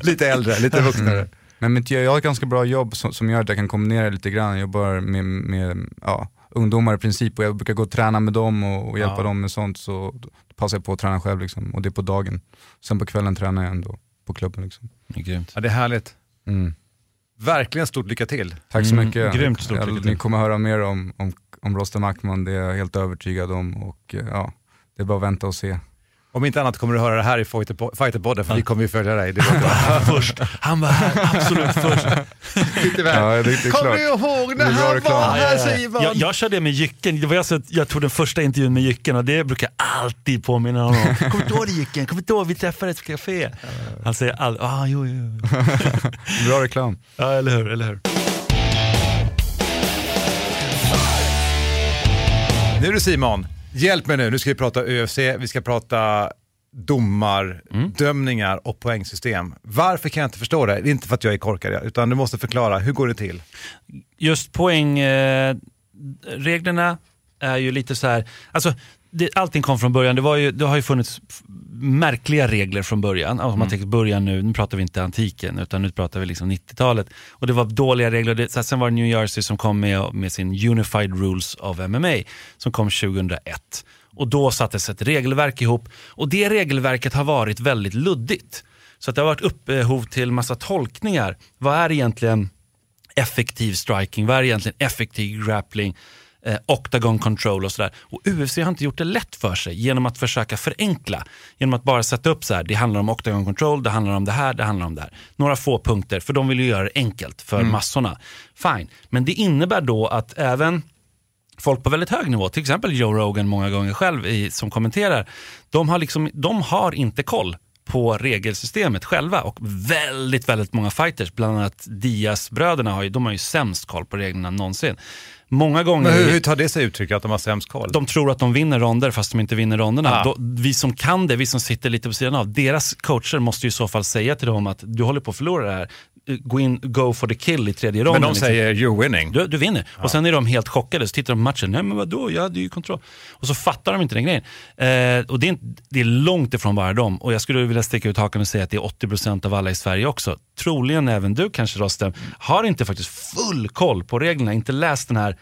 lite äldre, lite vuxnare. Mm. Men mitt, jag har ett ganska bra jobb som, som gör att jag kan kombinera lite grann. Jag jobbar med, med ja, ungdomar i princip och jag brukar gå och träna med dem och, och hjälpa Ja. dem med sånt. Så passar jag på att träna själv liksom, och det är på dagen. Sen på kvällen tränar jag ändå på klubben. Liksom. Grymt. Ja, det är härligt. Mm. Verkligen stort lycka till. Tack så Mm, mycket. grymt stort jag, lycka till. Ni kommer höra mer om, om, om Rostam Ackman, det är jag helt övertygad om. Och, eh, ja, det är bara att vänta och se. Om inte annat kommer du höra det här i Fighter- Fighterpodden, för vi kommer ju följa dig. Det först. Han var här, absolut först. Ja, Kommer du ihåg när han var Ja, här Simon? Jag, jag körde med Jycken, det var alltså, att jag tog den första intervjun med Jycken och det brukar jag alltid påminna honom om. Kommer du ihåg Jycken? Kommer du ihåg vi träffades på café? Han säger aldrig, ah, jo, jo. Bra reklam. Ja, eller hur, eller hur. Nu du Simon, hjälp mig nu. Nu ska vi prata UFC, vi ska prata domar, dömningar och poängsystem. Varför kan jag inte förstå det? Det är inte för att jag är korkad, utan du måste förklara. Hur går det till? Just poängreglerna eh, är ju lite så här, alltså det, allting kom från början, det, var ju, det har ju funnits märkliga regler från början. Alltså, Om man tänker början nu, nu pratar vi inte antiken utan nu pratar vi liksom 90-talet. Och det var dåliga regler, det, sen var det New Jersey som kom med, med sin Unified Rules of MMA som kom 2001. Och då sattes ett regelverk ihop och det regelverket har varit väldigt luddigt. Så att det har varit upphov till massa tolkningar. Vad är egentligen effektiv striking, vad är egentligen effektiv grappling, eh, octagon control och sådär. Och UFC har inte gjort det lätt för sig genom att försöka förenkla. Genom att bara sätta upp så här, det handlar om octagon control, det handlar om det här, det handlar om det här. Några få punkter, för de vill ju göra det enkelt för massorna. Fine, men det innebär då att även folk på väldigt hög nivå, till exempel Joe Rogan många gånger själv i, som kommenterar, de har, liksom, de har inte koll på regelsystemet själva och väldigt, väldigt många fighters, bland annat Diaz-bröderna, har ju, de har ju sämst koll på reglerna någonsin. Många gånger... Men hur, hur tar det sig uttryck att de har sämst koll? De tror att de vinner ronder fast de inte vinner ronderna. Ah. Då, vi som kan det, vi som sitter lite på sidan av, deras coacher måste ju i så fall säga till dem att du håller på att förlora det här. Gå in, go for the kill i tredje ronden. Men de liksom. säger you're winning. Du, du vinner. Och sen är de helt chockade, så tittar de på matchen. Nej men vadå, jag hade ju kontroll. Och så fattar de inte den grejen. Eh, och det är, inte- det är långt ifrån bara dem. Och jag skulle vilja sticka ut hakan och säga att det är 80% av alla i Sverige också. Troligen även du kanske Rostem, har inte faktiskt full koll på reglerna, inte läst den här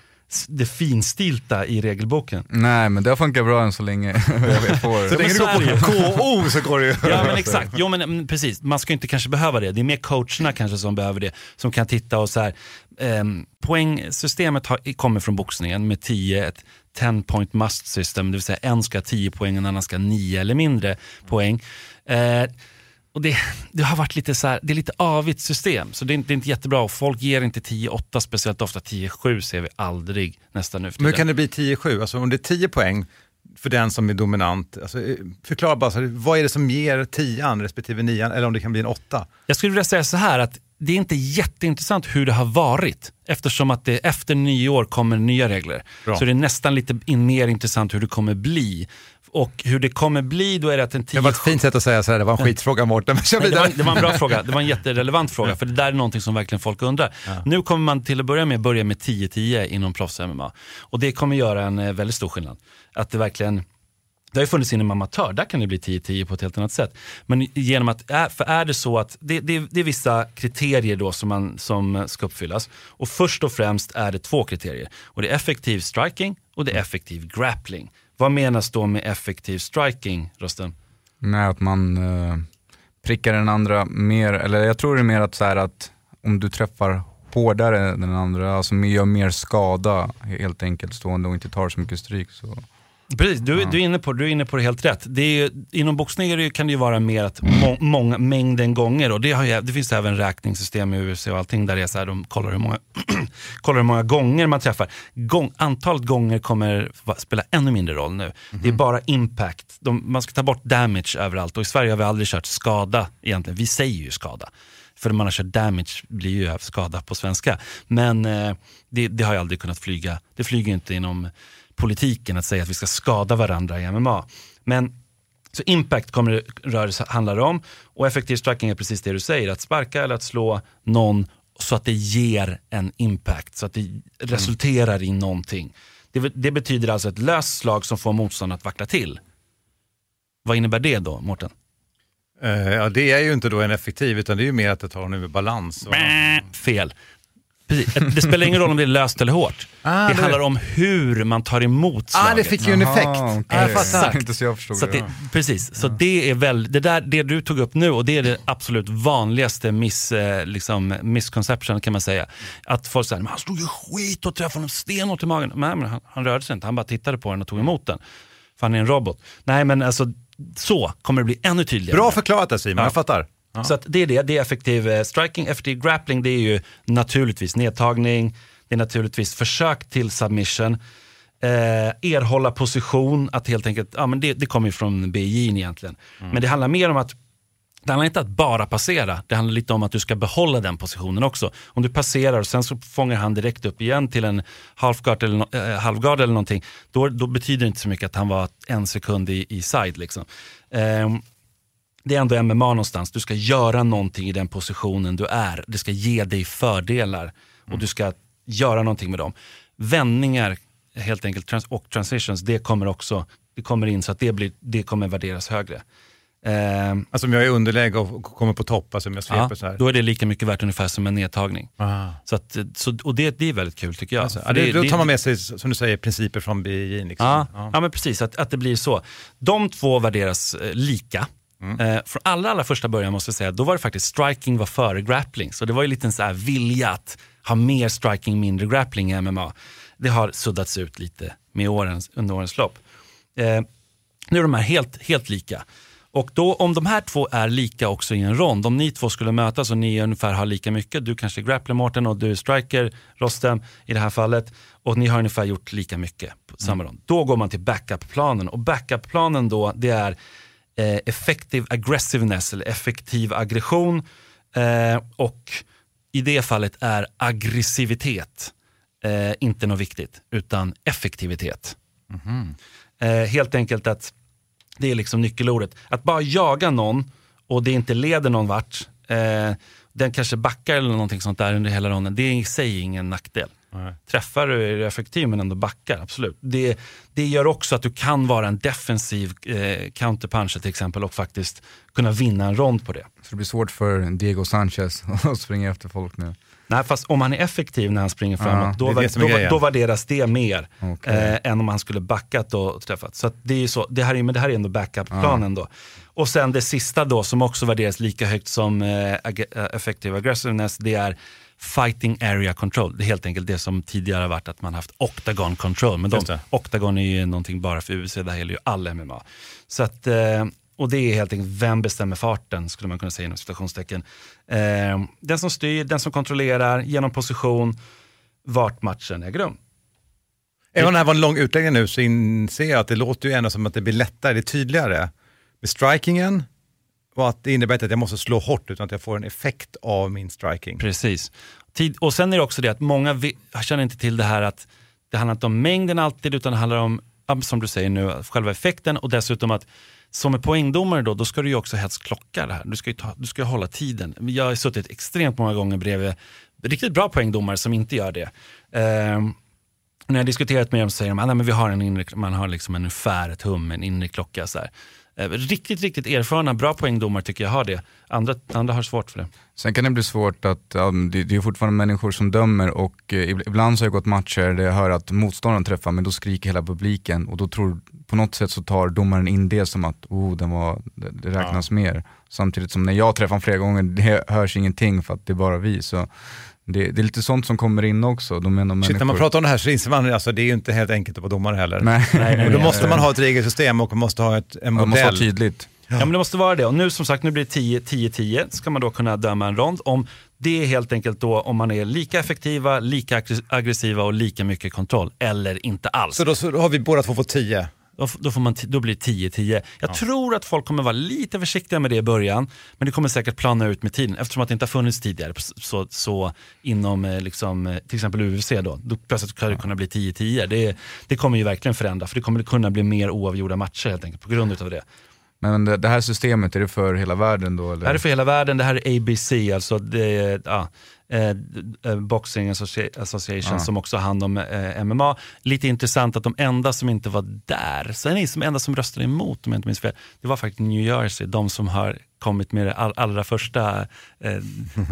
det finstilta i regelboken. Nej men det har funkat bra än så länge. får. Så länge du går på KO så går det ju. Ja men exakt, jo, men, mm, precis. Man ska inte kanske behöva det. Det är mer coacherna kanske som behöver det. Som kan titta och så här, ehm, poängsystemet har, kommer från boxningen med 10, ett 10 point must system, det vill säga en ska ha 10 poäng och en annan ska ha 9 eller mindre poäng. Eh, och det, det har varit lite så här, det är lite avigt system, så det är, inte- det är inte jättebra. Folk ger inte 10-8 speciellt ofta, 10-7 ser vi aldrig nästan nu för Men hur kan det bli 10-7? Alltså om det är 10 poäng för den som är dominant, alltså, eh, förklara bara, så här, vad är det som ger 10 respektive 9 eller om det kan bli en 8? Jag skulle vilja säga så här att det är inte jätteintressant hur det har varit eftersom att det efter nyår kommer nya regler. Bra. Så det är nästan lite mer intressant hur det kommer bli. Och hur det kommer bli, då är det att en 10 Det var ett fint sätt att säga så här, det var en skitfråga Mårten, men kör Nej, det, var, det var en bra fråga, det var en jätterelevant fråga, för det där är någonting som verkligen folk undrar. Nu kommer man till att börja med börja med 10-10 inom proffs-MMA. Och det kommer göra en eh, väldigt stor skillnad. Att det verkligen, det har ju funnits inom amatör, där kan det bli 10-10 på ett helt annat sätt. Men genom att, för är det så att, det, det, det är vissa kriterier då som, man, som ska uppfyllas. Och först och främst är det två kriterier. Och det är effektiv striking och det är effektiv grappling. Vad menas då med effektiv striking, Rosten? Nej, att man eh, prickar den andra mer, eller jag tror det är mer att, så här, att om du träffar hårdare än den andra, alltså gör mer skada helt enkelt stående och inte tar så mycket stryk. Så. Precis, du, du, är inne på, du är inne på det helt rätt. Det är, ju- inom boxning det, kan det ju vara mer att må, många, mängden gånger och det, ju, det finns även räkningssystem i USA och allting där det är så här, de kollar hur många, kollar hur många gånger man träffar. Gång, antalet gånger kommer spela ännu mindre roll nu. Det är bara impact. De, man ska ta bort damage överallt och i Sverige har vi aldrig kört skada egentligen. Vi säger ju skada. För man har kört damage blir ju skada på svenska. Men eh, det, det har jag aldrig kunnat flyga. Det flyger inte inom politiken att säga att vi ska skada varandra i MMA. Men så impact kommer rörelse handlar om och effektiv striking är precis det du säger, att sparka eller att slå någon så att det ger en impact, så att det resulterar i någonting. Det, det betyder alltså ett löst slag som får motståndaren att vackla till. Vad innebär det då, Mårten? Eh, ja, det är ju inte då en effektiv, utan det är ju mer att det tar honom ur balans. Och... Fel. Precis. Det spelar ingen roll om det är löst eller hårt. Ah, det det- handlar om hur man tar emot Ah, slaget. det fick ju en effekt. Ah. Exakt. Inte så jag förstod Så att det. det, precis, så det är väl, det, där, det du tog upp nu och det är det absolut vanligaste miss, eh, liksom, misconception kan man säga. Att folk säger, han slog ju skit och träffade honom stenhårt i magen. Nej, men han, han rörde sig inte, han bara tittade på den och tog emot den. För han är en robot. Nej men alltså, så kommer det bli ännu tydligare. Bra förklarat där Simon, Ja. jag fattar. Ja. Så att det är det, det är effektiv eh, striking. Effektiv grappling det är ju naturligtvis nedtagning, det är naturligtvis försök till submission, eh, erhålla position, att helt enkelt, ja men det, det kommer ju från BJ egentligen. Men det handlar mer om att det handlar inte att bara passera, det handlar lite om att du ska behålla den positionen också. Om du passerar och sen så fångar han direkt upp igen till en halfguard eller, no- eh, halvguard eller någonting, då, då betyder det inte så mycket att han var en sekund i, i side. Liksom. Ehm, det är ändå MMA någonstans. Du ska göra någonting i den positionen du är. Det ska ge dig fördelar och du ska göra någonting med dem. Vändningar helt enkelt trans och transitions, det kommer också det kommer in så att det, blir, det kommer värderas högre. Ehm, Alltså om jag är i underläge och kommer på topp, alltså om jag sveper ja, så här. då är det lika mycket värt ungefär som en nedtagning. Ah. Så att, så, och det, det är väldigt kul tycker jag. Alltså, det, det- då tar man med sig, som du säger, principer från BJ. Liksom. Ja, Ja. ja. men precis, att, att det blir så. De två värderas eh, lika. Eh, från allra, allra första början måste jag säga, då var det faktiskt striking var före grappling. Så det var ju lite en så här vilja att ha mer striking, mindre grappling i MMA. Det har suddats ut lite med årens, under årens lopp. Eh, nu är de här helt, helt lika. Och då om de här två är lika också i en rond, om ni två skulle mötas och ni ungefär har lika mycket, du kanske är grappler Mårten och du är striker Rostem i det här fallet, och ni har ungefär gjort lika mycket på samma rond. Då går man till backup-planen och backup-planen då det är eh, effective aggressiveness eller effektiv aggression eh, och i det fallet är aggressivitet eh, inte något viktigt utan effektivitet. Eh, helt enkelt att det är liksom nyckelordet. Att bara jaga någon och det inte leder någon vart, eh, den kanske backar eller någonting sånt där under hela ronden, det är i sig ingen nackdel. Träffar du är du effektiv men ändå backar, absolut. Det, det gör också att du kan vara en defensiv eh, counterpuncher till exempel och faktiskt kunna vinna en rond på det. Så det blir svårt för Diego Sanchez att springa efter folk nu? Nej, fast om han är effektiv när han springer Ja, framåt, det då, det då, grejen. då värderas det mer Okej. eh, än om han skulle backat och träffat. Så det, är så, det, här är, men det här är ändå backup-planen då. Och sen det sista då som också värderas lika högt som eh, eh, effective aggressiveness, det är fighting area control. Det är helt enkelt det som tidigare har varit att man haft octagon control. Men de, octagon är ju någonting bara för UFC, det här gäller ju all MMA. Så att, eh, och det är helt enkelt, vem bestämmer farten skulle man kunna säga inom citationstecken. Eh, den som styr, den som kontrollerar, genom position, vart matchen äger rum. Även om det här var en lång utläggning nu så inser jag att det låter ju ändå som att det blir lättare, det är tydligare med strikingen och att det innebär inte att jag måste slå hårt utan att jag får en effekt av min striking. Precis. Tid, och sen är det också det att många vi, känner inte till det här att det handlar inte om mängden alltid utan det handlar om, som du säger nu, själva effekten och dessutom att som är poängdomare då, då ska du ju också helst klocka det här. Du ska ju ta, du ska hålla tiden. Jag har suttit extremt många gånger bredvid riktigt bra poängdomare som inte gör det. Ehm, när jag har diskuterat med dem så säger de ah, att men vi har en inre, man har liksom en ungefär ett hum, en inre klocka. Så här. Eh, Riktigt, riktigt erfarna, bra poängdomare tycker jag har det. Andra, andra har svårt för det. Sen kan det bli svårt att, ja, det, det är fortfarande människor som dömer och eh, ib- ibland så har jag gått matcher där jag hör att motståndaren träffar men då skriker hela publiken och då tror, på något sätt så tar domaren in det som att oh, den var, det, räknas mer. Samtidigt som när jag träffar honom flera gånger, det hörs ingenting för att det är bara vi. Så det, det är lite sånt som kommer in också. De menar Shit, när man pratar om det här så inser man alltså det är ju inte helt enkelt att vara domare heller. Nej. Nej, nej, och då nej. måste man ha ett regelsystem och man måste ha ett, en Ja, det modell. måste vara tydligt. Ja. men det måste vara det. Och nu som sagt, nu blir det 10-10-10. Ska man då kunna döma en rond. Om det är helt enkelt då om man är lika effektiva, lika aggres- aggressiva och lika mycket kontroll. Eller inte alls. Så då, så då har vi båda två fått 10. Då, får man då blir det 10-10. Jag tror att folk kommer vara lite försiktiga med det i början, men det kommer säkert plana ut med tiden eftersom att det inte har funnits tidigare. Så, så inom eh, liksom, eh, till exempel UFC då, då plötsligt kan det kunna bli 10-10. Det, det kommer ju verkligen förändra, för det kommer kunna bli mer oavgjorda matcher helt enkelt på grund av det. Men det, här systemet, är det för hela världen då? Eller? Det här är för hela världen, det här är ABC, alltså det ja, eh, eh, Boxing Associ- Association Ja. som också har hand om eh, MMA. Lite intressant att de enda som inte var där, sen är de enda som röstade emot om jag inte minns fel, det var faktiskt New Jersey, de som har kommit med det all, allra första eh,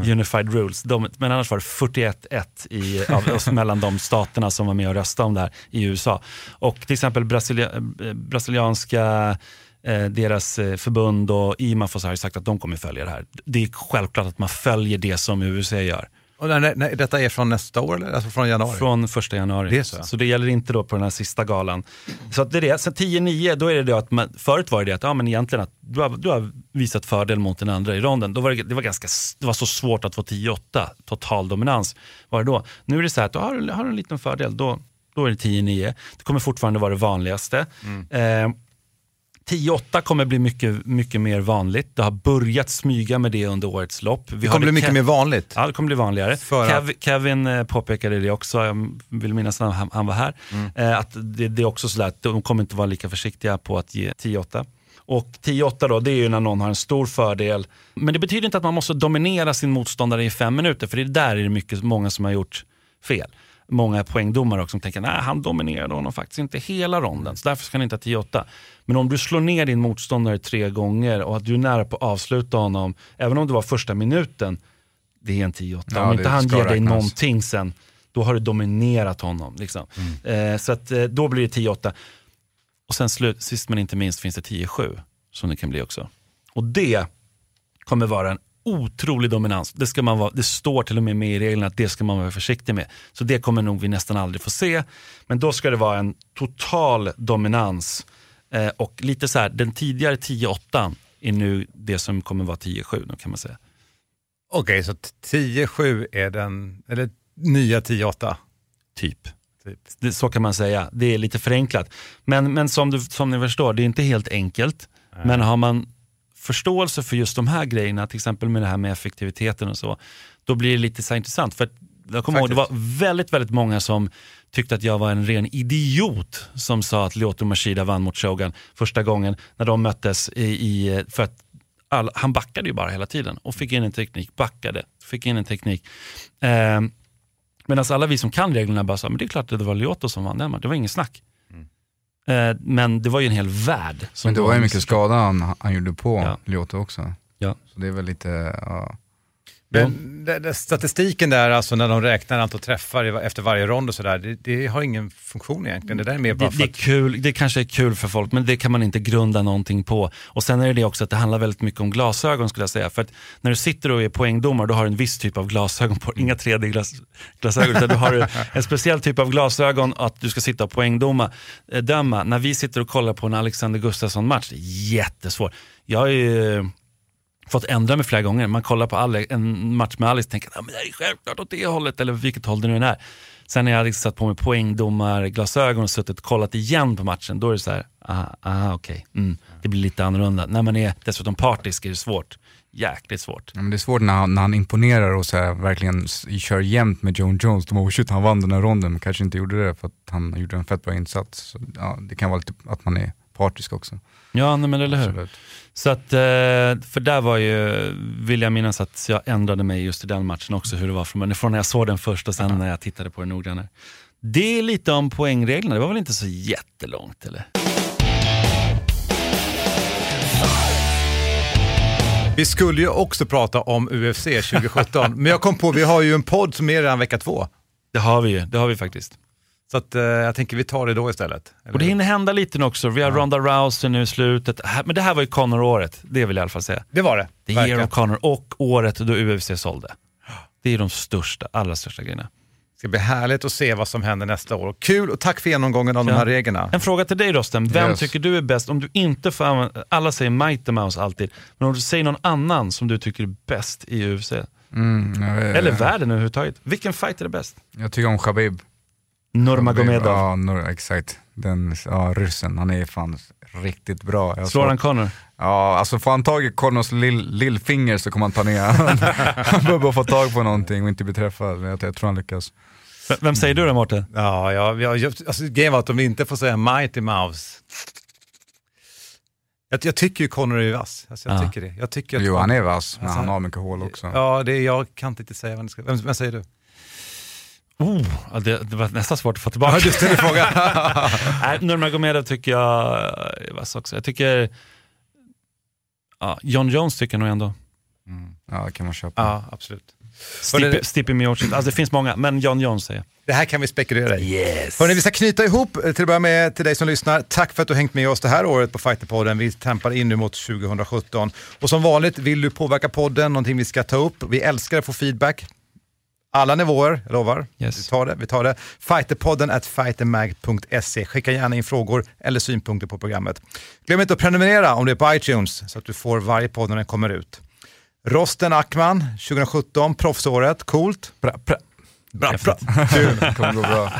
Unified Rules. De, men annars var det 41-1 i, av, mellan de staterna som var med och röstade om det här i USA. Och till exempel Brasilia, eh, brasilianska deras eh, förbund och IMAF har ju sagt att de kommer följa det här. Det är självklart att man följer det som UFC gör. Och när, när, detta är från nästa år eller? Alltså från januari? Från första januari. Det så. så det gäller inte då på den här sista galan. Så det är det. Sen 10-9, då är det det att man, förut var det att, ja, men egentligen att du har, du har visat fördel mot den andra i ronden. Då var det, det, var ganska, det var så svårt att få 10-8, total dominans var det då. Nu är det så här att du har, har du en liten fördel, då, då är det 10-9. Det kommer fortfarande vara det vanligaste. Eh, 10-8 kommer bli mycket, mycket mer vanligt. Det har börjat smyga med det under årets lopp. Vi Det kommer bli mycket Ke- mer vanligt. Ja, det kommer bli vanligare. Kev, Kevin eh, påpekade det också, jag vill minnas när han, han var här, Mm. eh, att det, det är också sådär att de kommer inte vara lika försiktiga på att ge 10-8. Och 10-8 då, det är ju när någon har en stor fördel. Men det betyder inte att man måste dominera sin motståndare i fem minuter, för det är där är det mycket, många som har gjort fel. Många poängdomare också som tänker, nej han dominerade honom faktiskt inte hela ronden, så därför ska han inte ha 10-8. Men om du slår ner din motståndare tre gånger och att du är nära på att avsluta honom, även om det var första minuten, det är en 10-8. Ja, om inte han ger dig räknas. någonting sen, då har du dominerat honom. Liksom. Eh, så att, eh, då blir det 10-8. Och sen slut, sist men inte minst finns det 10-7 som det kan bli också. Och det kommer vara en otrolig dominans. Det, ska man vara, det står till och med med i reglerna att det ska man vara försiktig med. Så det kommer nog vi nästan aldrig få se. Men då ska det vara en total dominans. Eh, och lite så här, den tidigare 10-8 är nu det som kommer vara 10-7 då kan man säga. Okej, så 10-7 är den, eller nya 10-8? Typ. Det, så kan man säga. Det är lite förenklat. Men, men som, du, som ni förstår, det är inte helt enkelt. Men har man förståelse för just de här grejerna, till exempel med det här med effektiviteten och så, då blir det lite så intressant. För jag kommer ihåg, det var väldigt, väldigt många som tyckte att jag var en ren idiot som sa att Lyoto Machida vann mot Shogun första gången när de möttes i, i för att all, han backade ju bara hela tiden och fick in en teknik, backade, fick in en teknik. Ehm, Medan alla vi som kan reglerna bara sa, men det är klart att det var Lyoto som vann den matchen. Det var ingen snack. Eh, men det var ju en hel värld. Men det var ju mycket skada han, han gjorde på Ja. Lyoto också. Ja. Så det är väl lite, ja. Men det, statistiken där, alltså när de räknar antal träffar efter varje rond och sådär, det, det har ingen funktion egentligen. Det där är mer bara Det, för det, är kul, det kanske är kul för folk, men det kan man inte grunda någonting på. Och Sen är det det också att det handlar väldigt mycket om glasögon skulle jag säga. För att när du sitter och är poängdomare, då har du en viss typ av glasögon på Inga 3D-glasögon, utan du har en speciell typ av glasögon att du ska sitta och poängdoma. eh, Döma. När vi sitter och kollar på en Alexander Gustafsson-match, det är jättesvårt. Jag ju fått ändra mig flera gånger. Man kollar på Ale, en match med Alex och tänker att ah, men det är självklart åt det hållet, eller vilket håll det nu än är. Sen när jag hade satt på mig poängdomarglasögon och suttit och kollat igen på matchen, då är det så här, aha, aha okej, mm, det blir lite annorlunda. När man är dessutom partisk är det svårt, jäkligt svårt. Ja, men det är svårt när han, när han imponerar och så här, verkligen kör jämnt med John Jones. De bara, shit, han vann den här ronden, men kanske inte gjorde det för att han gjorde en fett bra insats. Så, ja, det kan vara lite att man är partisk också. Ja, nej, men eller hur. Absolut. Så att, eh, för där var ju, vill jag minnas att jag ändrade mig just i den matchen också, hur det var från, från när jag såg den först och sen när jag tittade på den noggrannare. Det är lite om poängreglerna, det var väl inte så jättelångt eller? Vi skulle ju också prata om UFC 2017, men jag kom på, vi har ju en podd som är redan vecka två. Det har vi ju, det har vi faktiskt. Så att, eh, jag tänker vi tar det då istället. Och det hinner hända lite nu också. Vi har Ronda Rousey nu i slutet. Men det här var ju Conor-året, det vill jag i alla fall säga. Det var det. Verkligen. year of Conor och året då UFC sålde. Det är de största, allra största grejerna. Det ska bli härligt att se vad som händer nästa år. Kul och tack för genomgången av de Ja. här reglerna. En fråga till dig Rosten, vem Yes. tycker du är bäst? Om du inte får använda, alla säger Mighty Mouse alltid, men om du säger någon annan som du tycker är bäst i UFC? Mm, jag vet- Eller världen överhuvudtaget. Vilken fight är det bäst? Jag tycker om Khabib. Nurmagomedov. Ja, Nur, exakt. Den, ja, ryssen, han är fan riktigt bra. Jag Slår han Conor? Ja, alltså får han tag i Connors lill, lillfinger så kommer han ta ner han. Behöver bara få tag på någonting och inte bli träffad. Jag, jag tror han lyckas. V- Vem säger du då Mårten? Ja, ja, ja jag- alltså, grejen var att de inte får säga Mighty Mouse. Jag, jag tycker ju Conor är vass. Alltså, jag Ja. tycker det. Jag tycker att Jo, han är vass, men Alltså, han har mycket hål också. Ja, det är, jag kan inte säga vad det ska... Vem, vem säger du? Oh, det, det var nästan svårt att få tillbaka. Ja, du ställer frågan. Nej, Nurmagomedov tycker jag är vass också. Jag tycker, ja, John Jones tycker jag nog ändå. Ja, det kan man köpa. Ja, absolut. Stipe, Miocic, alltså det finns många, men John Jones säger. Det här kan vi spekulera i. Yes. Hörrni, vi ska knyta ihop eh, till att börja med till dig som lyssnar. Tack för att du hängt med oss det här året på Fighterpodden. Vi tempar in nu mot 2017. Och som vanligt, vill du påverka podden, någonting vi ska ta upp. Vi älskar att få feedback. Alla nivåer, jag lovar. Vi tar det. Vi tar det. Fighterpodden at fightermag.se. Skicka gärna in frågor eller synpunkter på programmet. Glöm inte att prenumerera om det är på iTunes så att du får varje podd när den kommer ut. Rosten Ackman, 2017, proffsåret, coolt. Bra, bra. Bra, bra. Kul. Det kommer gå bra.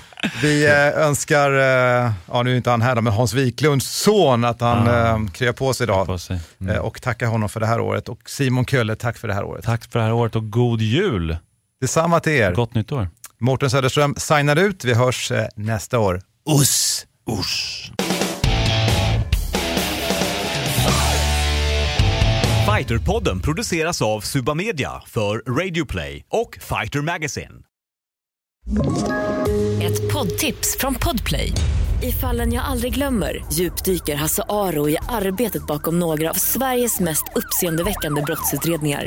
Vi eh, önskar, eh, ja nu är inte han här då, men Hans Wiklunds son att han Ah. eh, kryar på sig idag. Eh, och tackar honom för det här året. Och Simon Kölle, tack för det här året. Tack för det här året och god jul. Detsamma till er. Gott nytt år. Mårten Söderström signar ut. Vi hörs eh, nästa år. Uss, usch. Fighterpodden produceras av Suba Media för Radio Play och Fighter Magazine. Ett poddtips från Podplay. I fallen jag aldrig glömmer djupdyker Hasse Aro i arbetet bakom några av Sveriges mest uppseendeväckande brottsutredningar.